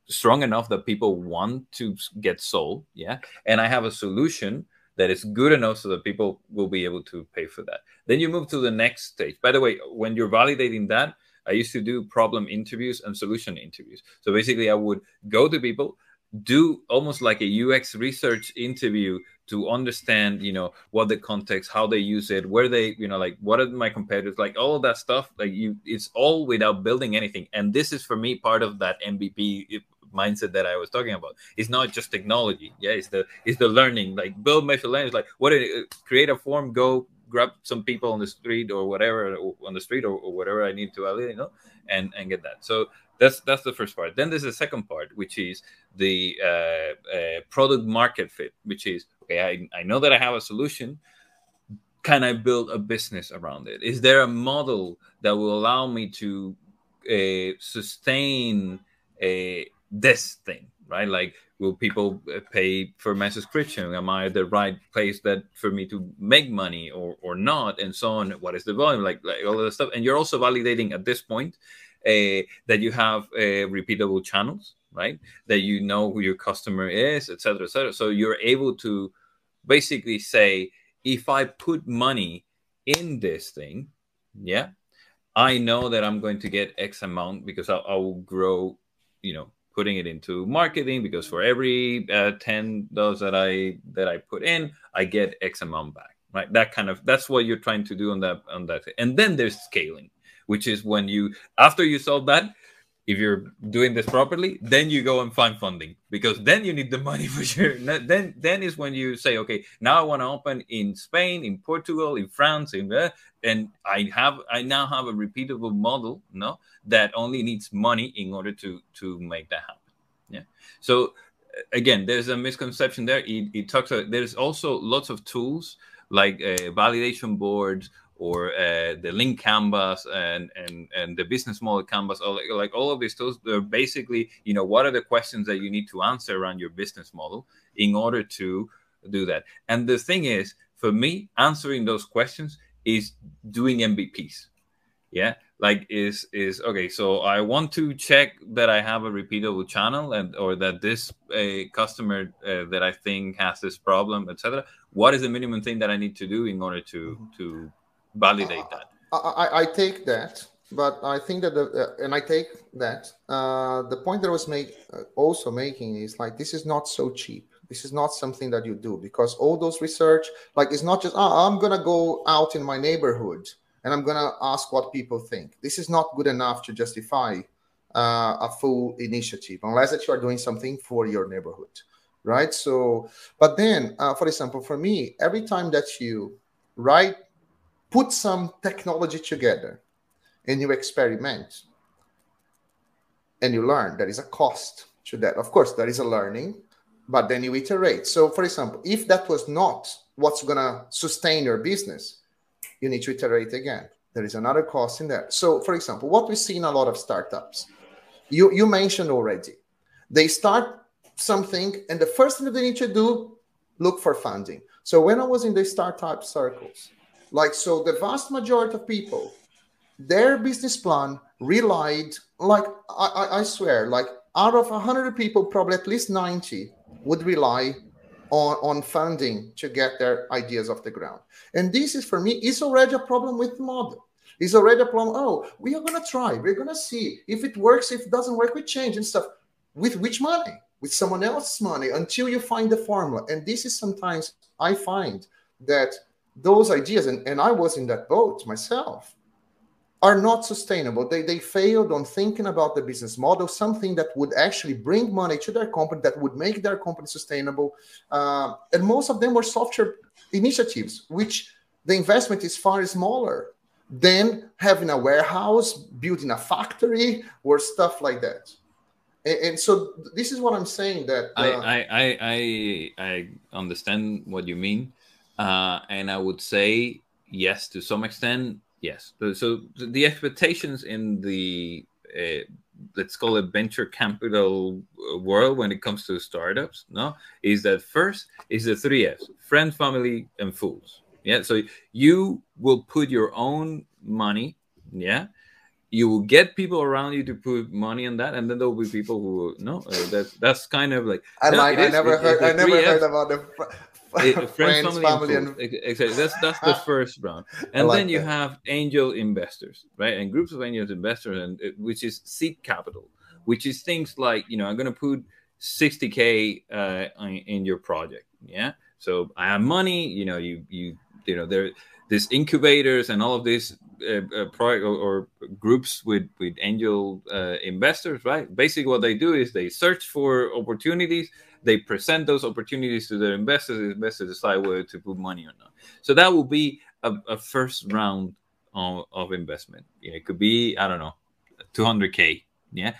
strong enough that people want to get sold yeah? And i have a solution that is good enough so that people will be able to pay for that. Then you move to the next stage. By the way when you're validating that I used to do problem interviews and solution interviews. So basically, I would go to people, do almost like a UX research interview to understand, you know, what the context, how they use it, where they, you know, like what are my competitors, like all of that stuff. Like you, it's all without building anything. And this is for me part of that MVP eh, mindset that I was talking about. It's not just technology. Yeah, it's the it's the learning. Like build, measure, learn. It's like what? Eh, create a form, go grab some people on the street or whatever on the street or, or whatever I need to, you know, and and get that. So that's that's the first part. Then there's the second part, which is the uh, uh, product market fit, which is okay. I, I know that I have a solution. Can I build a business around it? Is there a model that will allow me to uh, sustain a uh, this thing, right? Like will people uh, pay for my subscription? Am i the right place that for me to make money or or not? And so on. What is the volume? Like like all of the stuff. And you're also validating at this point uh, that you have uh, repeatable channels right? That you know who your customer is etc etc so you're able to basically say if i put money in this thing yeah i know that i'm going to get x amount because i, I will grow you know putting it into marketing because for every uh, 10 dollars that i that i put in i get x amount back right? That kind of that's what you're trying to do on that on that. And then there's scaling which is when you after you solve that if you're doing this properly then you go and find funding because then you need the money <laughs> for sure. Then then is when you say okay now i want to open in spain in portugal in france in uh, and i have i now have a repeatable model no that only needs money in order to to make that happen. Yeah. So again there's a misconception there. It, it talks about, there's also lots of tools like uh, validation boards or uh, the lean canvas and and and the business model canvas all, like all of these tools they're basically you know what are the questions that you need to answer around your business model in order to do that? And the thing is for me answering those questions is doing mvps yeah? Like is is okay so i want to check that i have a repeatable channel and or that this a customer uh, that i think has this problem etc what is the minimum thing that i need to do in order to mm-hmm. to validate that. I, I, take that, but I think that the uh, and I take that uh, the point that I was made uh, also making is like this is not so cheap. This is not something that you do because all those research, like it's not just oh, I'm gonna go out in my neighborhood and I'm gonna ask what people think. This is not good enough to justify uh, a full initiative unless that you are doing something for your neighborhood, right? So, but then, uh, for example, for me, every time that you write put some technology together and you experiment and you learn. There is a cost to that. Of course there is a learning but then you iterate. So for example if that was not what's going to sustain your business you need to iterate again. There is another cost in there. So for example what we see in a lot of startups you you mentioned already they start something and the first thing that they need to do look for funding. So when i was in the startup circles Like, so the vast majority of people, their business plan relied, like, I, I swear, like, out of 100 people, probably at least 90 would rely on, on funding to get their ideas off the ground. And this is, for me, is already a problem with the model. It's already a problem. Oh, we are going to try. We're going to see if it works. If it doesn't work, we change and stuff. With which money? With someone else's money until you find the formula. And this is sometimes I find that those ideas, and, and I was in that boat myself, are not sustainable. They, they failed on thinking about the business model, something that would actually bring money to their company, that would make their company sustainable. Uh, and most of them were software initiatives, which the investment is far smaller than having a warehouse, building a factory, or stuff like that. And, and so this is what I'm saying that uh, I, I, I I understand what you mean, uh, and I would say yes to some extent. Yes. So the expectations in the uh, let's call it venture capital uh, world when it comes to startups, no, is that first is the three F's: friends, family, and fools. Yeah. So you will put your own money. Yeah. You will get people around you to put money on that, and then there will be people who no. Uh, that's that's kind of like I no, like. I never heard. I never heard about the <laughs> friends, friends, family, family and, and... exactly. That's that's the <laughs> first round, and like then you that. have angel investors, right? And groups of angel investors, and uh, which is seed capital, which is things like you know I'm going to put 60k uh, in your project, yeah. So I have money, you know, you you you know there these incubators and all of these uh, uh, or, or, groups with with angel uh, investors, right? Basically, what they do is they search for opportunities. They present those opportunities to their investors. The investors decide whether to put money or not. So that will be a, a first round of, of investment. You know, it could be I don't know, 200k. Yeah,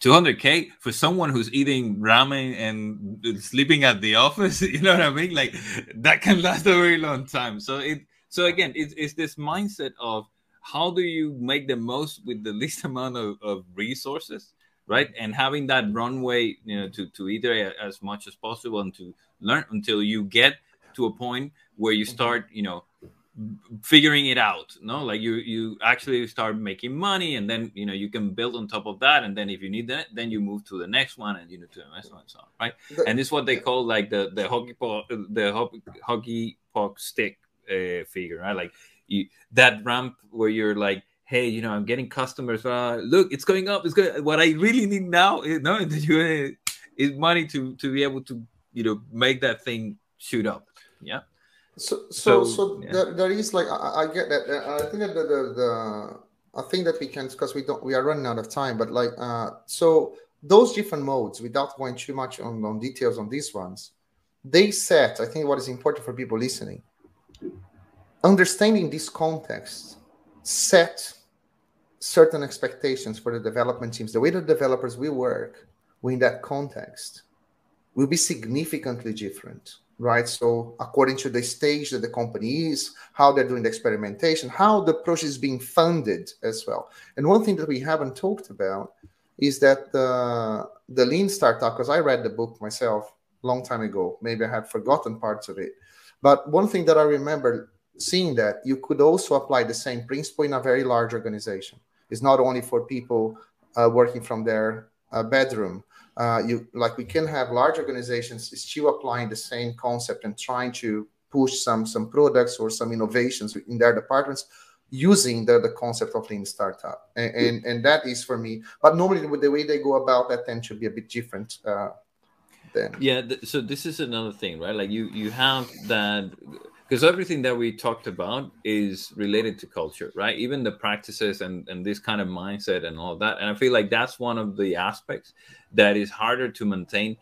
200k for someone who's eating ramen and sleeping at the office <laughs> you know what i mean like that can last a very long time so it so again it's, it's this mindset of how do you make the most with the <laughs> least amount of, of resources right? And having that runway you know to to either as much as possible and to learn until you get to a point where you start you know figuring it out no? Like you you actually start making money and then you know you can build on top of that. And then if you need that then you move to the next one and you know to the next one and so on right? And this is what they call like the the hockey puck the hockey puck stick uh, figure right? Like you that ramp where you're like hey you know i'm getting customers uh, look it's going up it's good what i really need now is no <laughs> is money to to be able to you know make that thing shoot up yeah so so so, so yeah. there, there is like I, I, get that i think that the, the, the i think that we can because we don't we are running out of time but like uh so those different modes without going too much on, on details on these ones they set i think what is important for people listening understanding this context set certain expectations for the development teams. The way the developers will work in that context will be significantly different right? So according to the stage that the company is how they're doing the experimentation how the process is being funded as well. And one thing that we haven't talked about is that the the lean startup because i read the book myself a long time ago maybe i had forgotten parts of it. But one thing that i remember seeing that you could also apply the same principle in a very large organization. It's not only for people uh, working from their uh, bedroom. Uh, you like we can have large organizations still applying the same concept and trying to push some some products or some innovations in their departments using the, the concept of lean startup and, and, and that is for me but normally with the way they go about that tend to be a bit different uh, then yeah th- so this is another thing right like you you have that because everything that we talked about is related to culture right? Even the practices and and this kind of mindset and all that. And i feel like that's one of the aspects that is harder to maintain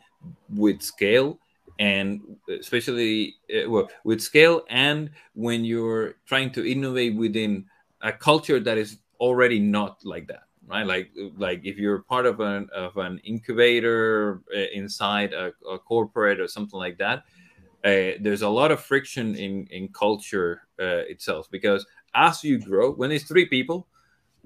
with scale and especially uh, well, with scale and when you're trying to innovate within a culture that is already not like that right? Like like if you're part of an of an incubator uh, inside a, a corporate or something like that uh, there's a lot of friction in in culture uh, itself because as you grow, when it's three people,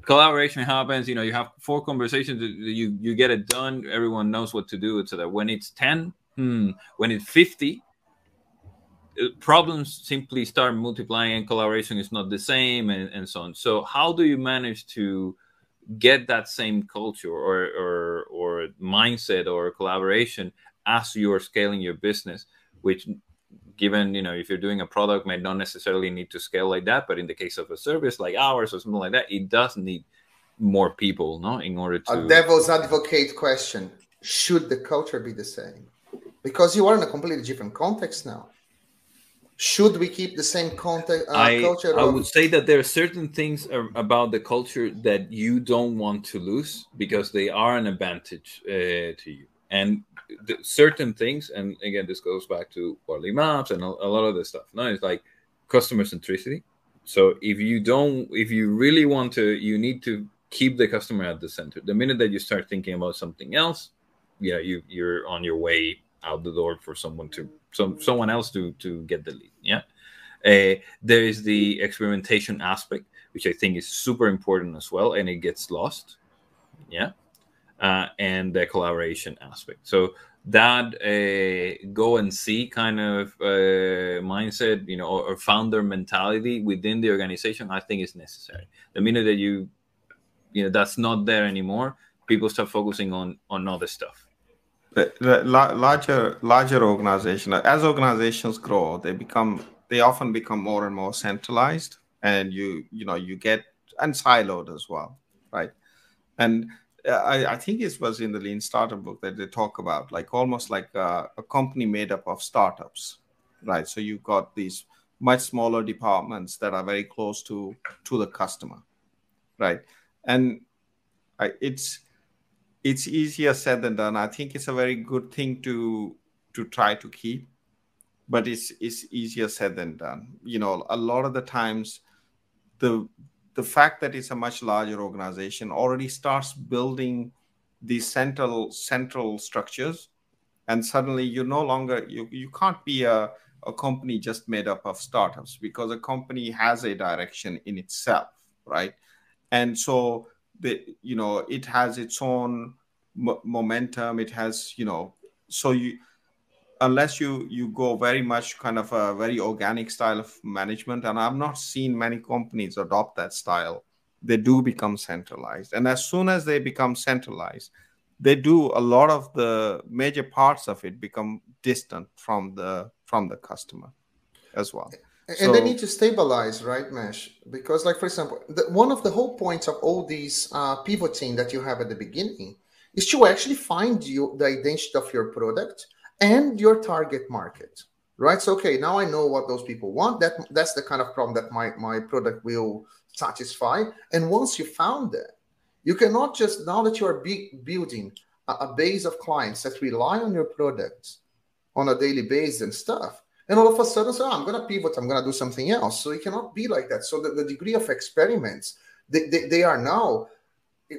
collaboration happens. You know, you have four conversations, you you get it done. Everyone knows what to do, etc. When it's ten, hmm, when it's fifty, problems simply start multiplying and collaboration is not the same and, and so on so how do you manage to get that same culture or, or or mindset or collaboration as you're scaling your business which given you know if you're doing a product might not necessarily need to scale like that but in the case of a service like ours or something like that it does need more people no in order to a devil's advocate question should the culture be the same? Because you are in a completely different context now. Should we keep the same context uh, I, culture I would say that there are certain things about the culture that you don't want to lose because they are an advantage uh, to you. And the, certain things and again this goes back to Wardley maps and a, a lot of this stuff no it's like customer centricity. So if you don't if you really want to you need to keep the customer at the center. The minute that you start thinking about something else yeah you you're on your way out the door for someone to some someone else to to get the lead yeah? Uh, there is the experimentation aspect which i think is super important as well and it gets lost yeah uh, and the collaboration aspect. So that uh, go and see kind of uh, mindset you know or, or founder mentality within the organization i think is necessary. The minute that you you know that's not there anymore people start focusing on on other stuff. The, the la- larger larger organization as organizations grow they become they often become more and more centralized and you you know you get and siloed as well right? And Uh, I, I think it was in the lean startup book that they talk about like almost like a, a company made up of startups right so you've got these much smaller departments that are very close to to the customer right and I, it's it's easier said than done. I think it's a very good thing to to try to keep, but it's it's easier said than done. You know, a lot of the times, the the fact that it's a much larger organization already starts building these central central structures, and suddenly you no longer you you can't be a a company just made up of startups because a company has a direction in itself, right? And so the you know it has its own momentum it has you know so you unless you you go very much kind of a very organic style of management and i've not seen many companies adopt that style. They do become centralized. And as soon as they become centralized they do a lot of the major parts of it become distant from the from the customer as well. And So- they need to stabilize right Mash? Because like for example the, one of the whole points of all these uh, pivoting that you have at the beginning is to actually find you the identity of your product and your target market right? So okay now i know what those people want. That that's the kind of problem that my my product will satisfy. And once you found that you cannot just now that you are building a, a base of clients that rely on your products on a daily basis and stuff and all of a sudden say, oh, i'm going to pivot i'm going to do something else. So it cannot be like that. So the, the degree of experiments they, they, they are now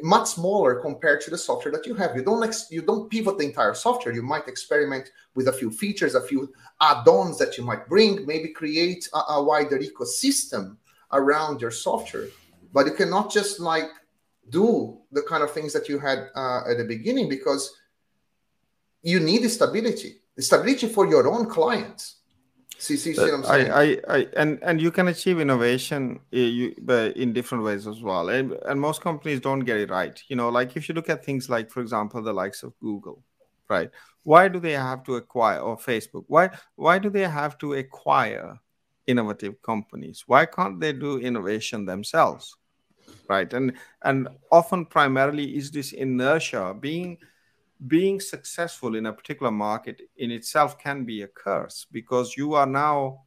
much smaller compared to the software that you have. You don't ex- you don't pivot the entire software. You might experiment with a few features a few add-ons that you might bring maybe create a, a wider ecosystem around your software. But you cannot just like do the kind of things that you had uh, at the beginning because you need stability. Stability for your own clients see see, see what i'm saying I, I, I, and and you can achieve innovation uh, but in different ways as well. And, and most companies don't get it right. You know, like if you look at things like, for example, the likes of Google, right? Why do they have to acquire or Facebook? Why why do they have to acquire innovative companies? Why can't they do innovation themselves? Right. And and often primarily is this inertia being being successful in a particular market in itself can be a curse because you are now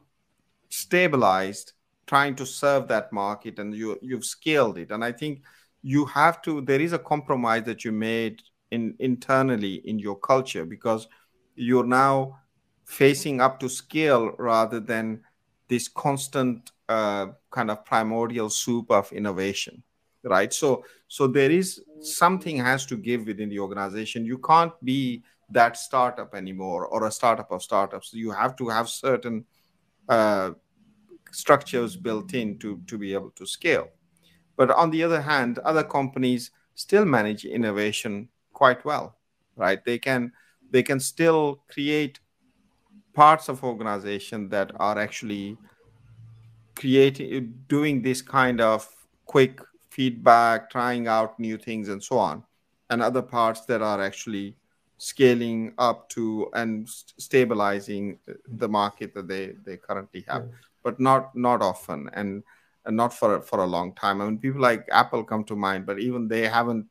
stabilized trying to serve that market and you you've scaled it. And i think you have to there is a compromise that you made in internally in your culture because you're now facing up to scale rather than this constant uh, kind of primordial soup of innovation right? So so there is something has to give within the organization. You can't be that startup anymore or a startup of startups. You have to have certain uh, structures built in to to be able to scale. But on the other hand other companies still manage innovation quite well right? They can they can still create parts of organization that are actually creating doing this kind of quick feedback trying out new things and so on and other parts that are actually scaling up to and stabilizing the market that they they currently have yeah. but not not often and, and not for for a long time i mean people like apple come to mind but even they haven't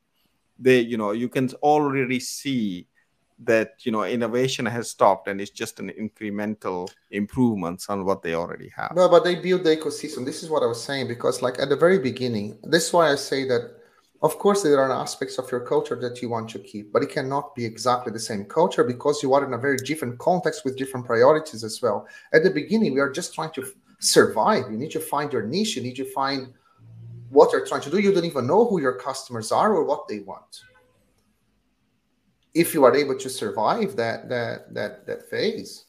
they you know you can already see that you know innovation has stopped and it's just an incremental improvements on what they already have. No but they build the ecosystem. This is what i was saying because like at the very beginning this is why i say that of course there are aspects of your culture that you want to keep but it cannot be exactly the same culture because you are in a very different context with different priorities as well. At the beginning we are just trying to survive. You need to find your niche. You need to find what you're trying to do. You don't even know who your customers are or what they want if you are able to survive that that that that phase,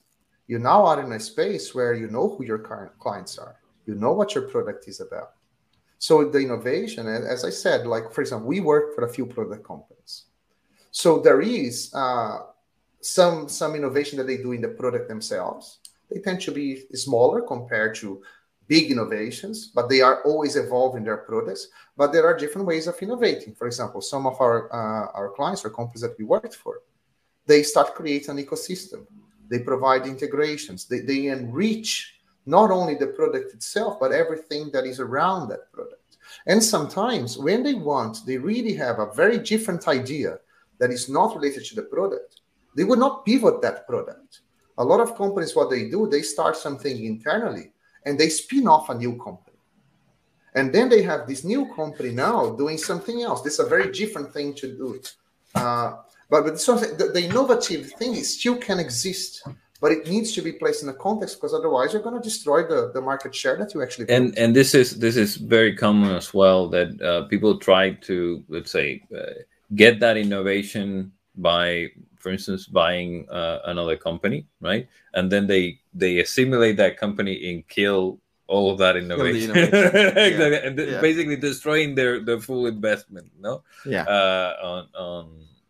you now are in a space where you know who your current clients are. You know what your product is about. So the innovation, as I said, like for example, we work for a few product companies. So there is uh, some some innovation that they do in the product themselves. They tend to be smaller compared to big innovations, but they are always evolving their products. But there are different ways of innovating. For example, some of our uh, our clients or companies that we worked for, they start creating an ecosystem. They provide integrations. They, they enrich not only the product itself, but everything that is around that product. And sometimes when they want, they really have a very different idea that is not related to the product. They would not pivot that product. A lot of companies, what they do, they start something internally and they spin off a new company. And then they have this new company now doing something else. This is a very different thing to do. Uh, but, but the, the innovative thing still can exist but it needs to be placed in a context because otherwise you're going to destroy the, the market share that you actually and and this is this is very common as well that uh, people try to let's say uh, get that innovation by for instance buying uh, another company right? And then they they assimilate that company and kill all of that innovation, <laughs> exactly. Yeah. and yeah. basically destroying their their full investment no? Yeah. Uh, on on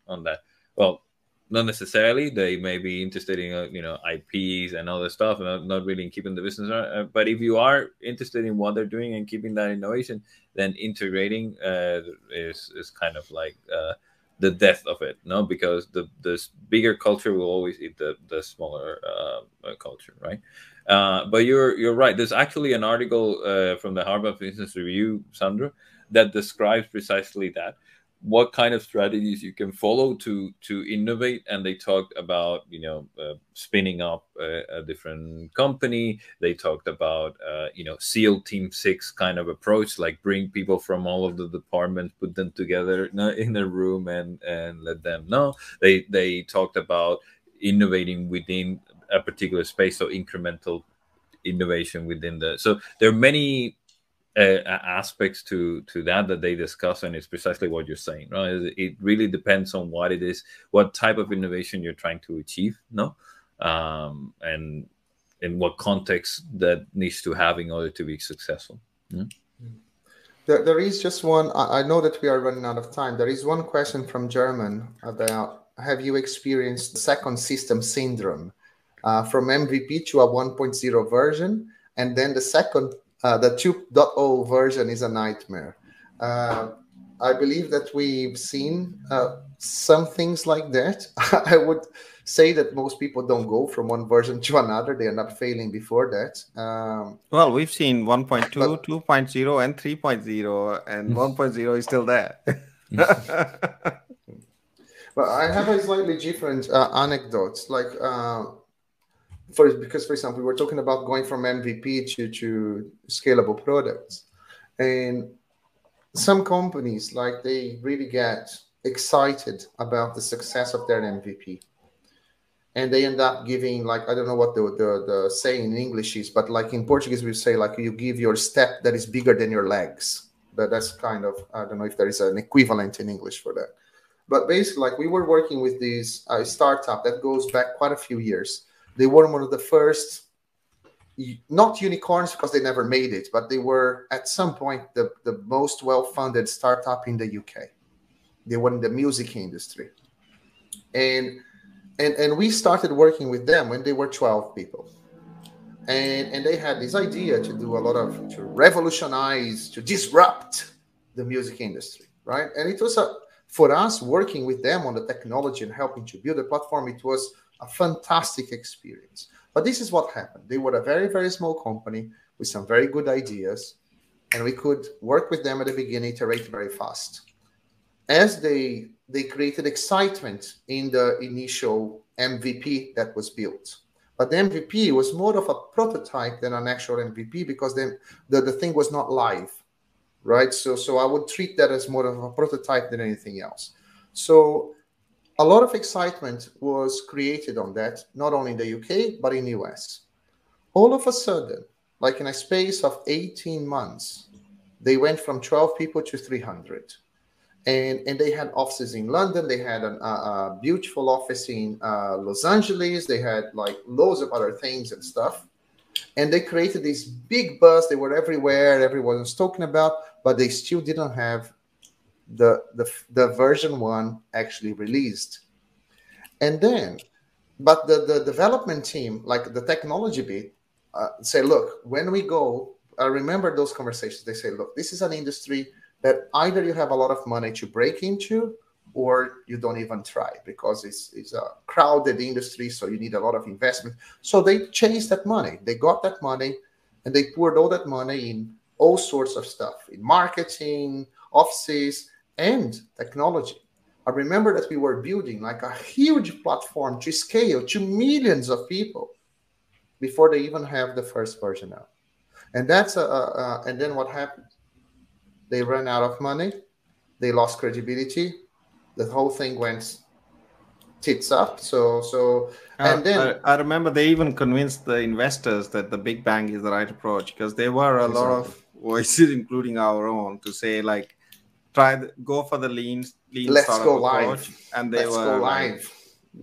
on that. Well not necessarily. They may be interested in uh, you know ips and other stuff and not really in keeping the business uh, but if you are interested in what they're doing and keeping that innovation then integrating uh, is is kind of like uh, the death of it no? Because the the bigger culture will always eat the the smaller uh, uh, culture right? Uh, but you're you're right. There's actually an article uh, from the harvard business review Sandro that describes precisely that what kind of strategies you can follow to to innovate and they talked about you know uh, spinning up a, a, different company. They talked about uh, you know seal team six kind of approach like bring people from all of the departments put them together in a room and and let them know. They they talked about innovating within a particular space so incremental innovation within the so there are many uh, aspects to to that that they discuss and it's precisely what you're saying right? It really depends on what it is what type of innovation you're trying to achieve no? Um, and in what context that needs to have in order to be successful yeah? there, there is just one I know that we are running out of time. There is one question from german about have you experienced second system syndrome? Uh, from mvp to a 1.0 version and then the second uh, the 2.0 version is a nightmare. Uh, I believe that we've seen uh, some things like that. <laughs> I would say that most people don't go from one version to another. They end up failing before that. Um, well, we've seen 1.2, 2.0, and 3.0, and 1.0 is still there. <laughs> well, I have a slightly different uh, anecdote. Like, uh, for because for example we were talking about going from mvp to to scalable products. And some companies like they really get excited about the success of their mvp and they end up giving like i don't know what the, the the saying in english is but like in portuguese we say like you give your step that is bigger than your legs. But that's kind of i don't know if there is an equivalent in english for that. But basically like we were working with this uh, startup that goes back quite a few years they were one of the first, not unicorns because they never made it, but they were at some point the, the most well funded startup in the UK. They were in the music industry. And and and we started working with them when they were 12 people and and they had this idea to do a lot of to revolutionize to disrupt the music industry right and it was a for us working with them on the technology and helping to build a platform it was a fantastic experience but this is what happened they were a very very small company with some very good ideas and we could work with them at the beginning iterate very fast as they they created excitement in the initial MVP that was built. But the MVP was more of a prototype than an actual MVP because then the, the thing was not live, right? So so I would treat that as more of a prototype than anything else. So a lot of excitement was created on that, not only in the UK but in the US. All of a sudden, like in a space of 18 months, they went from 12 people to 300 and and they had offices in London. They had an, a beautiful office in uh, Los Angeles. They had like loads of other things and stuff, and they created this big buzz. They were everywhere. Everyone was talking about, but they still didn't have the the the version one actually released. And then, but the the development team, like the technology bit, uh, say, look, when we go, I remember those conversations. They say, look, this is an industry that either you have a lot of money to break into or you don't even try because it's, it's a crowded industry so you need a lot of investment so they chased that money they got that money and they poured all that money in all sorts of stuff in marketing offices and technology i remember that we were building like a huge platform to scale to millions of people before they even have the first version out and that's a, a, a and then what happened they ran out of money. They lost credibility. The whole thing went tits up. So so uh, and uh, then I, I, remember they even convinced the investors that the big bang is the right approach because there were a exactly. lot of voices, <laughs> including our own, to say like try the, go for the lean lean Let's go live. And they Let's were live.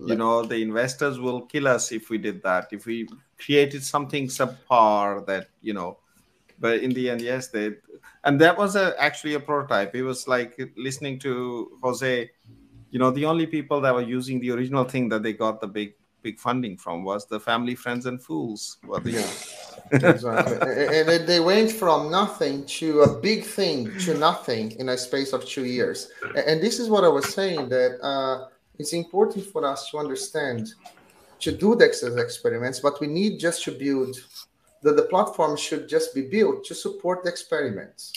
you know the investors will kill us if we did that if we created something subpar that you know but in the end yes they and that was a, actually a prototype it was like listening to jose you know the only people that were using the original thing that they got the big big funding from was the family friends and fools yeah exactly <laughs> and, and they went from nothing to a big thing to nothing in a space of two years and this is what i was saying that uh, it's important for us to understand to do the experiments but we need just to build that the platform should just be built to support the experiments.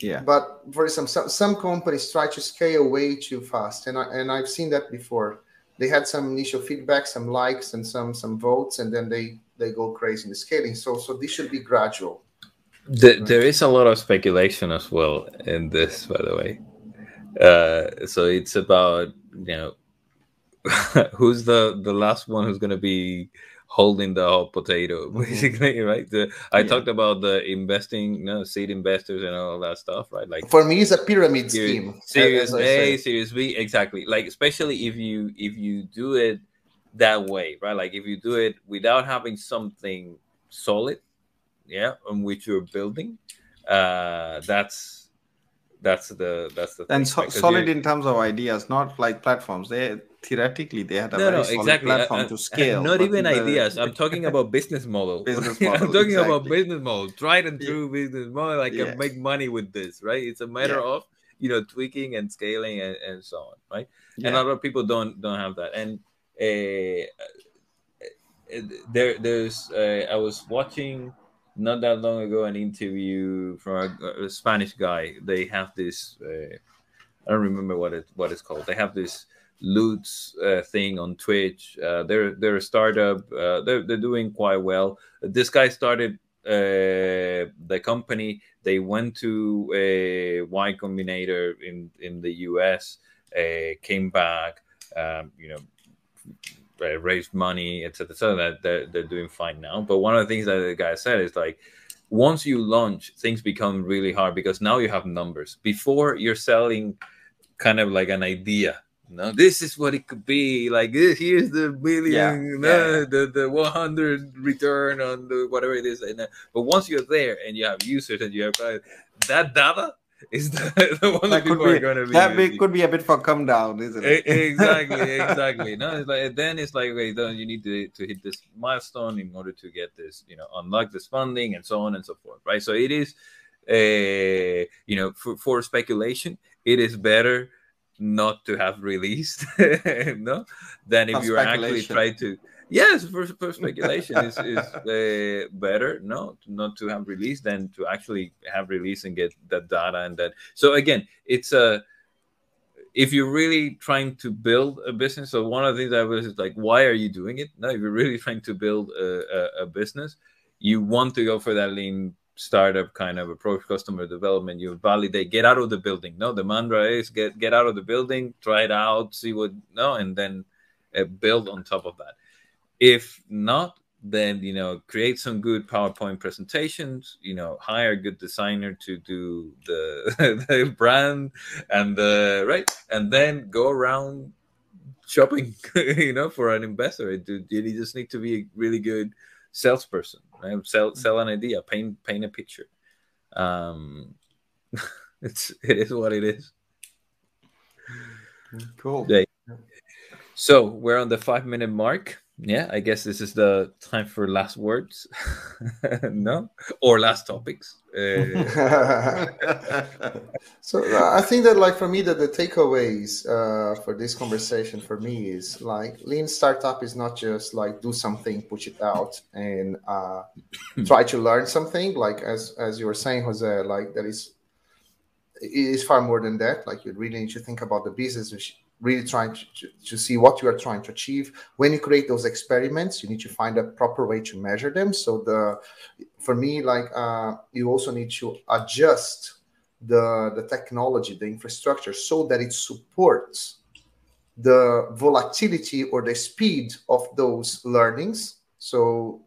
Yeah. But for some some, some companies try to scale way too fast, and I, and I've seen that before. They had some initial feedback, some likes, and some some votes, and then they they go crazy in the scaling. So so this should be gradual. The, there is a lot of speculation as well in this, by the way. Uh, so it's about you know <laughs> who's the the last one who's going to be holding the whole potato <laughs> mm-hmm. basically right? The, i yeah. talked about the investing you know seed investors and all that stuff right? Like for me it's a pyramid scheme. Series a series b exactly. Like especially if you if you do it that way right? Like if you do it without having something solid yeah on which you're building uh that's that's the that's the and so, solid in terms of ideas not like platforms they theoretically they had a no, very no, solid exactly. platform uh, to <laughs> scale. Not even the... ideas. I'm <laughs> talking about business model. business <laughs> model. I'm talking exactly. about business model. Tried and true yeah. business model. I can yes. make money with this, right? It's a matter yeah. of you know tweaking and scaling and, and so on, right? Yeah. And a lot of people don't don't have that. And uh, there there's uh, I was watching not that long ago an interview from a, a Spanish guy. They have this. Uh, I don't remember what it what it's called. They have this Lutz uh, thing on Twitch. Uh, they're they're a startup. Uh, they're they're doing quite well. This guy started uh, the company. They went to a Y Combinator in in the US. Uh, came back. Um, you know. Uh, raised money, etc. So that they're, they're doing fine now. But one of the things that the guy said is like, once you launch, things become really hard because now you have numbers. Before you're selling kind of like an idea no, this is what it could be. Like this, here's the million, yeah, yeah. the the 100 return on the whatever it is. And, but once you're there and you have users and you have uh, that data is the, <laughs> the one that, that people be, are going to be that could be a bit for come down, isn't it? <laughs> Exactly, exactly. No, it's like then it's like wait, then you need to to hit this milestone in order to get this, you know, unlock this funding and so on and so forth, right? So it is, uh, you know, for, for speculation, it is better not to have released, <laughs> no, than if you actually try to. Yes, for, for speculation is <laughs> is uh, better, no, not to have released than to actually have released and get that data and that. So again, it's a if you're really trying to build a business, so one of the things I was is like, why are you doing it? No, if you're really trying to build a, a, a business, you want to go for that lean startup kind of approach, customer development. You validate, get out of the building. No, the mantra is get get out of the building, try it out, see what no, and then uh, build on top of that. If not, then you know create some good PowerPoint presentations. You know, hire a good designer to do the <laughs> the brand and the right, and then go around shopping. <laughs> you know, for an investor, it, you just need to be a really good salesperson. Right? Sell sell an idea, paint paint a picture. Um, <laughs> it's it is what it is. Cool. Yeah. So we're on the five minute mark. Yeah, I guess this is the time for last words. <laughs> no, or last topics. Uh, <laughs> so I think that, like for me, that the takeaways uh, for this conversation for me is like lean startup is not just like do something, push it out, and uh, <clears throat> try to learn something. Like as as you were saying, Jose, like that is it is far more than that. Like you really need to think about the business, really trying to, to, to, see what you are trying to achieve. When you create those experiments you need to find a proper way to measure them. So the for me like uh, you also need to adjust the the technology the infrastructure so that it supports the volatility or the speed of those learnings. So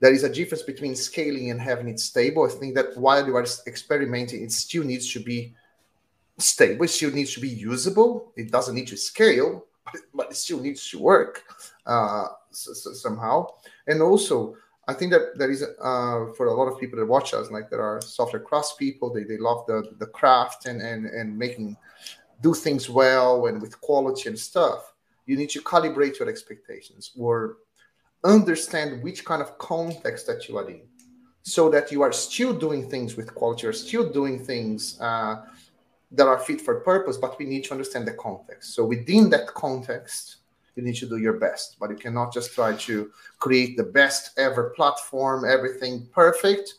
there is a difference between scaling and having it stable. I think that while you are experimenting it still needs to be stable. Still needs to be usable. It doesn't need to scale, but <laughs> it, but it still needs to work uh, so, so somehow. And also, I think that there is uh, for a lot of people that watch us, like there are software cross people. They, they love the the craft and and and making do things well and with quality and stuff. You need to calibrate your expectations or understand which kind of context that you are in, so that you are still doing things with quality. You're still doing things. Uh, that are fit for purpose, but we need to understand the context. So within that context, you need to do your best, but you cannot just try to create the best ever platform, everything perfect,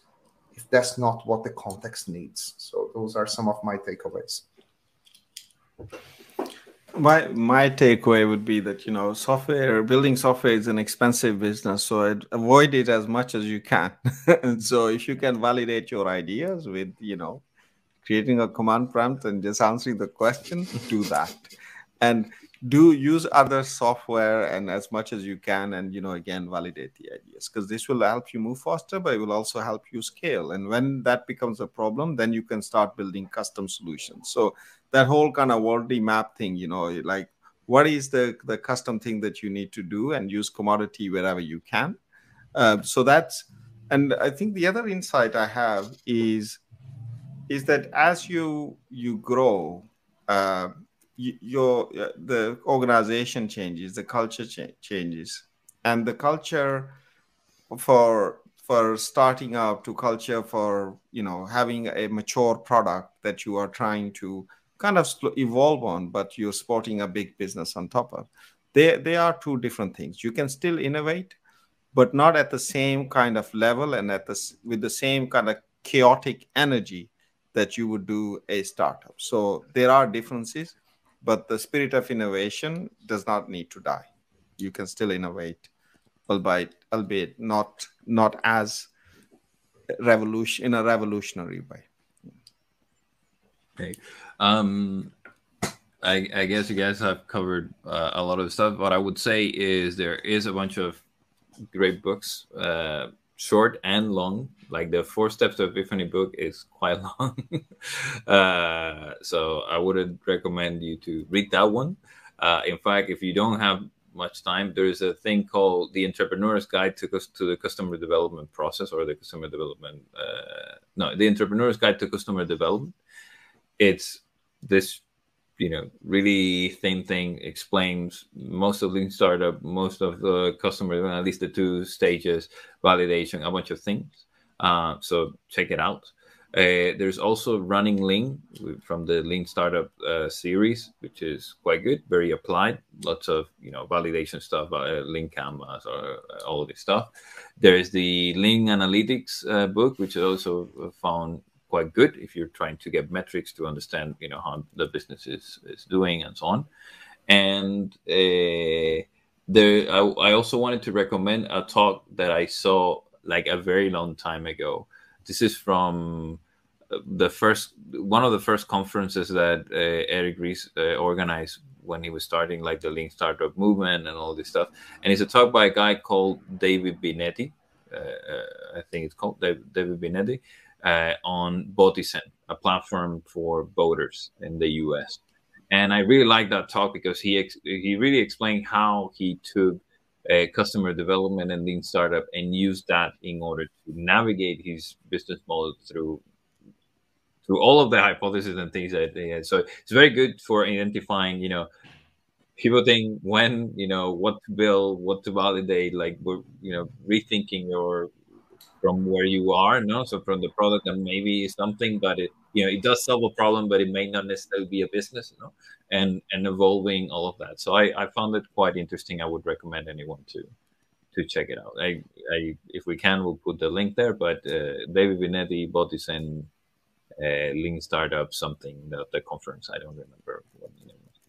if that's not what the context needs. So those are some of my takeaways. My my takeaway would be that you know software building software is an expensive business, so avoid it as much as you can. and <laughs> so if you can validate your ideas with you know creating a command prompt and just answering the question, do that. And do use other software and as much as you can and you know again validate the ideas because this will help you move faster but it will also help you scale. And when that becomes a problem then you can start building custom solutions. So that whole kind of Wardley map thing you know like what is the the custom thing that you need to do and use commodity wherever you can. Uh, so that's and i think the other insight i have is is that as you you grow, uh, you, your the organization changes, the culture cha- changes, and the culture for for starting up to culture for you know having a mature product that you are trying to kind of evolve on, but you're sporting a big business on top of. They they are two different things. You can still innovate, but not at the same kind of level and at the with the same kind of chaotic energy that you would do a startup. So there are differences, but the spirit of innovation does not need to die. You can still innovate, albeit albeit not not as revolution in a revolutionary way. Okay. Um, I, I guess you guys have covered uh, a lot of stuff. What I would say is there is a bunch of great books, uh, short and long, like the four steps to epiphany book is quite <laughs> long. Uh, so i wouldn't recommend you to read that one. Uh, in fact if you don't have much time there's a thing called the entrepreneur's guide to, to the customer development process or the customer development uh, no the entrepreneur's guide to customer development. It's this you know really thin thing explains most of lean startup most of the customer at least the two stages validation a bunch of things uh, so check it out. Uh, there's also running lean from the lean startup uh, series which is quite good very applied lots of you know validation stuff uh, lean canvas or uh, all of this stuff. There's the lean analytics uh, book which i also found quite good if you're trying to get metrics to understand you know how the business is, is doing and so on. And there I, I also wanted to recommend a talk that i saw like a very long time ago this is from uh, the first one of the first conferences that uh, eric ries uh, organized when he was starting like the lean startup movement and all this stuff and it's a talk by a guy called david binetti uh, uh, i think it's called david binetti uh, on Votizen, a platform for boaters in the US. And I really like that talk because he ex- he really explained how he took a customer development and lean startup and used that in order to navigate his business model through through all of the hypotheses and things that they had. So it's very good for identifying, you know, pivoting when, you know, what to build, what to validate, like we're, you know, rethinking your from where you are, no? So from the product and maybe something, but it you know it does solve a problem, but it may not necessarily be a business, you know, and and evolving all of that. So I, I found it quite interesting. I would recommend anyone to to check it out. I, I if we can, we'll put the link there. But uh, David Binetti, Votizen, uh, Lean Startup, something the, the conference. I don't remember what the name was.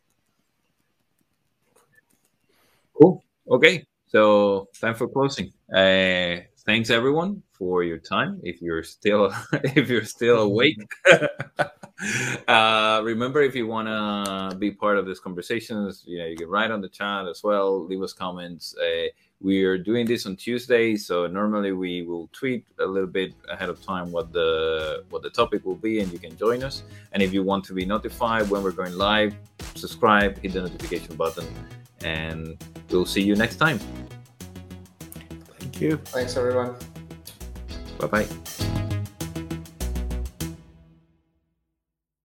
Cool. Okay. So time for closing. Uh, thanks everyone for your time. If you're still <laughs> if you're still awake, <laughs> uh, remember if you want to be part of these conversations, you know you can write on the chat as well. Leave us comments. Uh, we are doing this on Tuesday, so normally we will tweet a little bit ahead of time what the what the topic will be, and you can join us. And if you want to be notified when we're going live, subscribe, hit the notification button, and we'll see you next time Thank you. Thanks, everyone. Bye bye.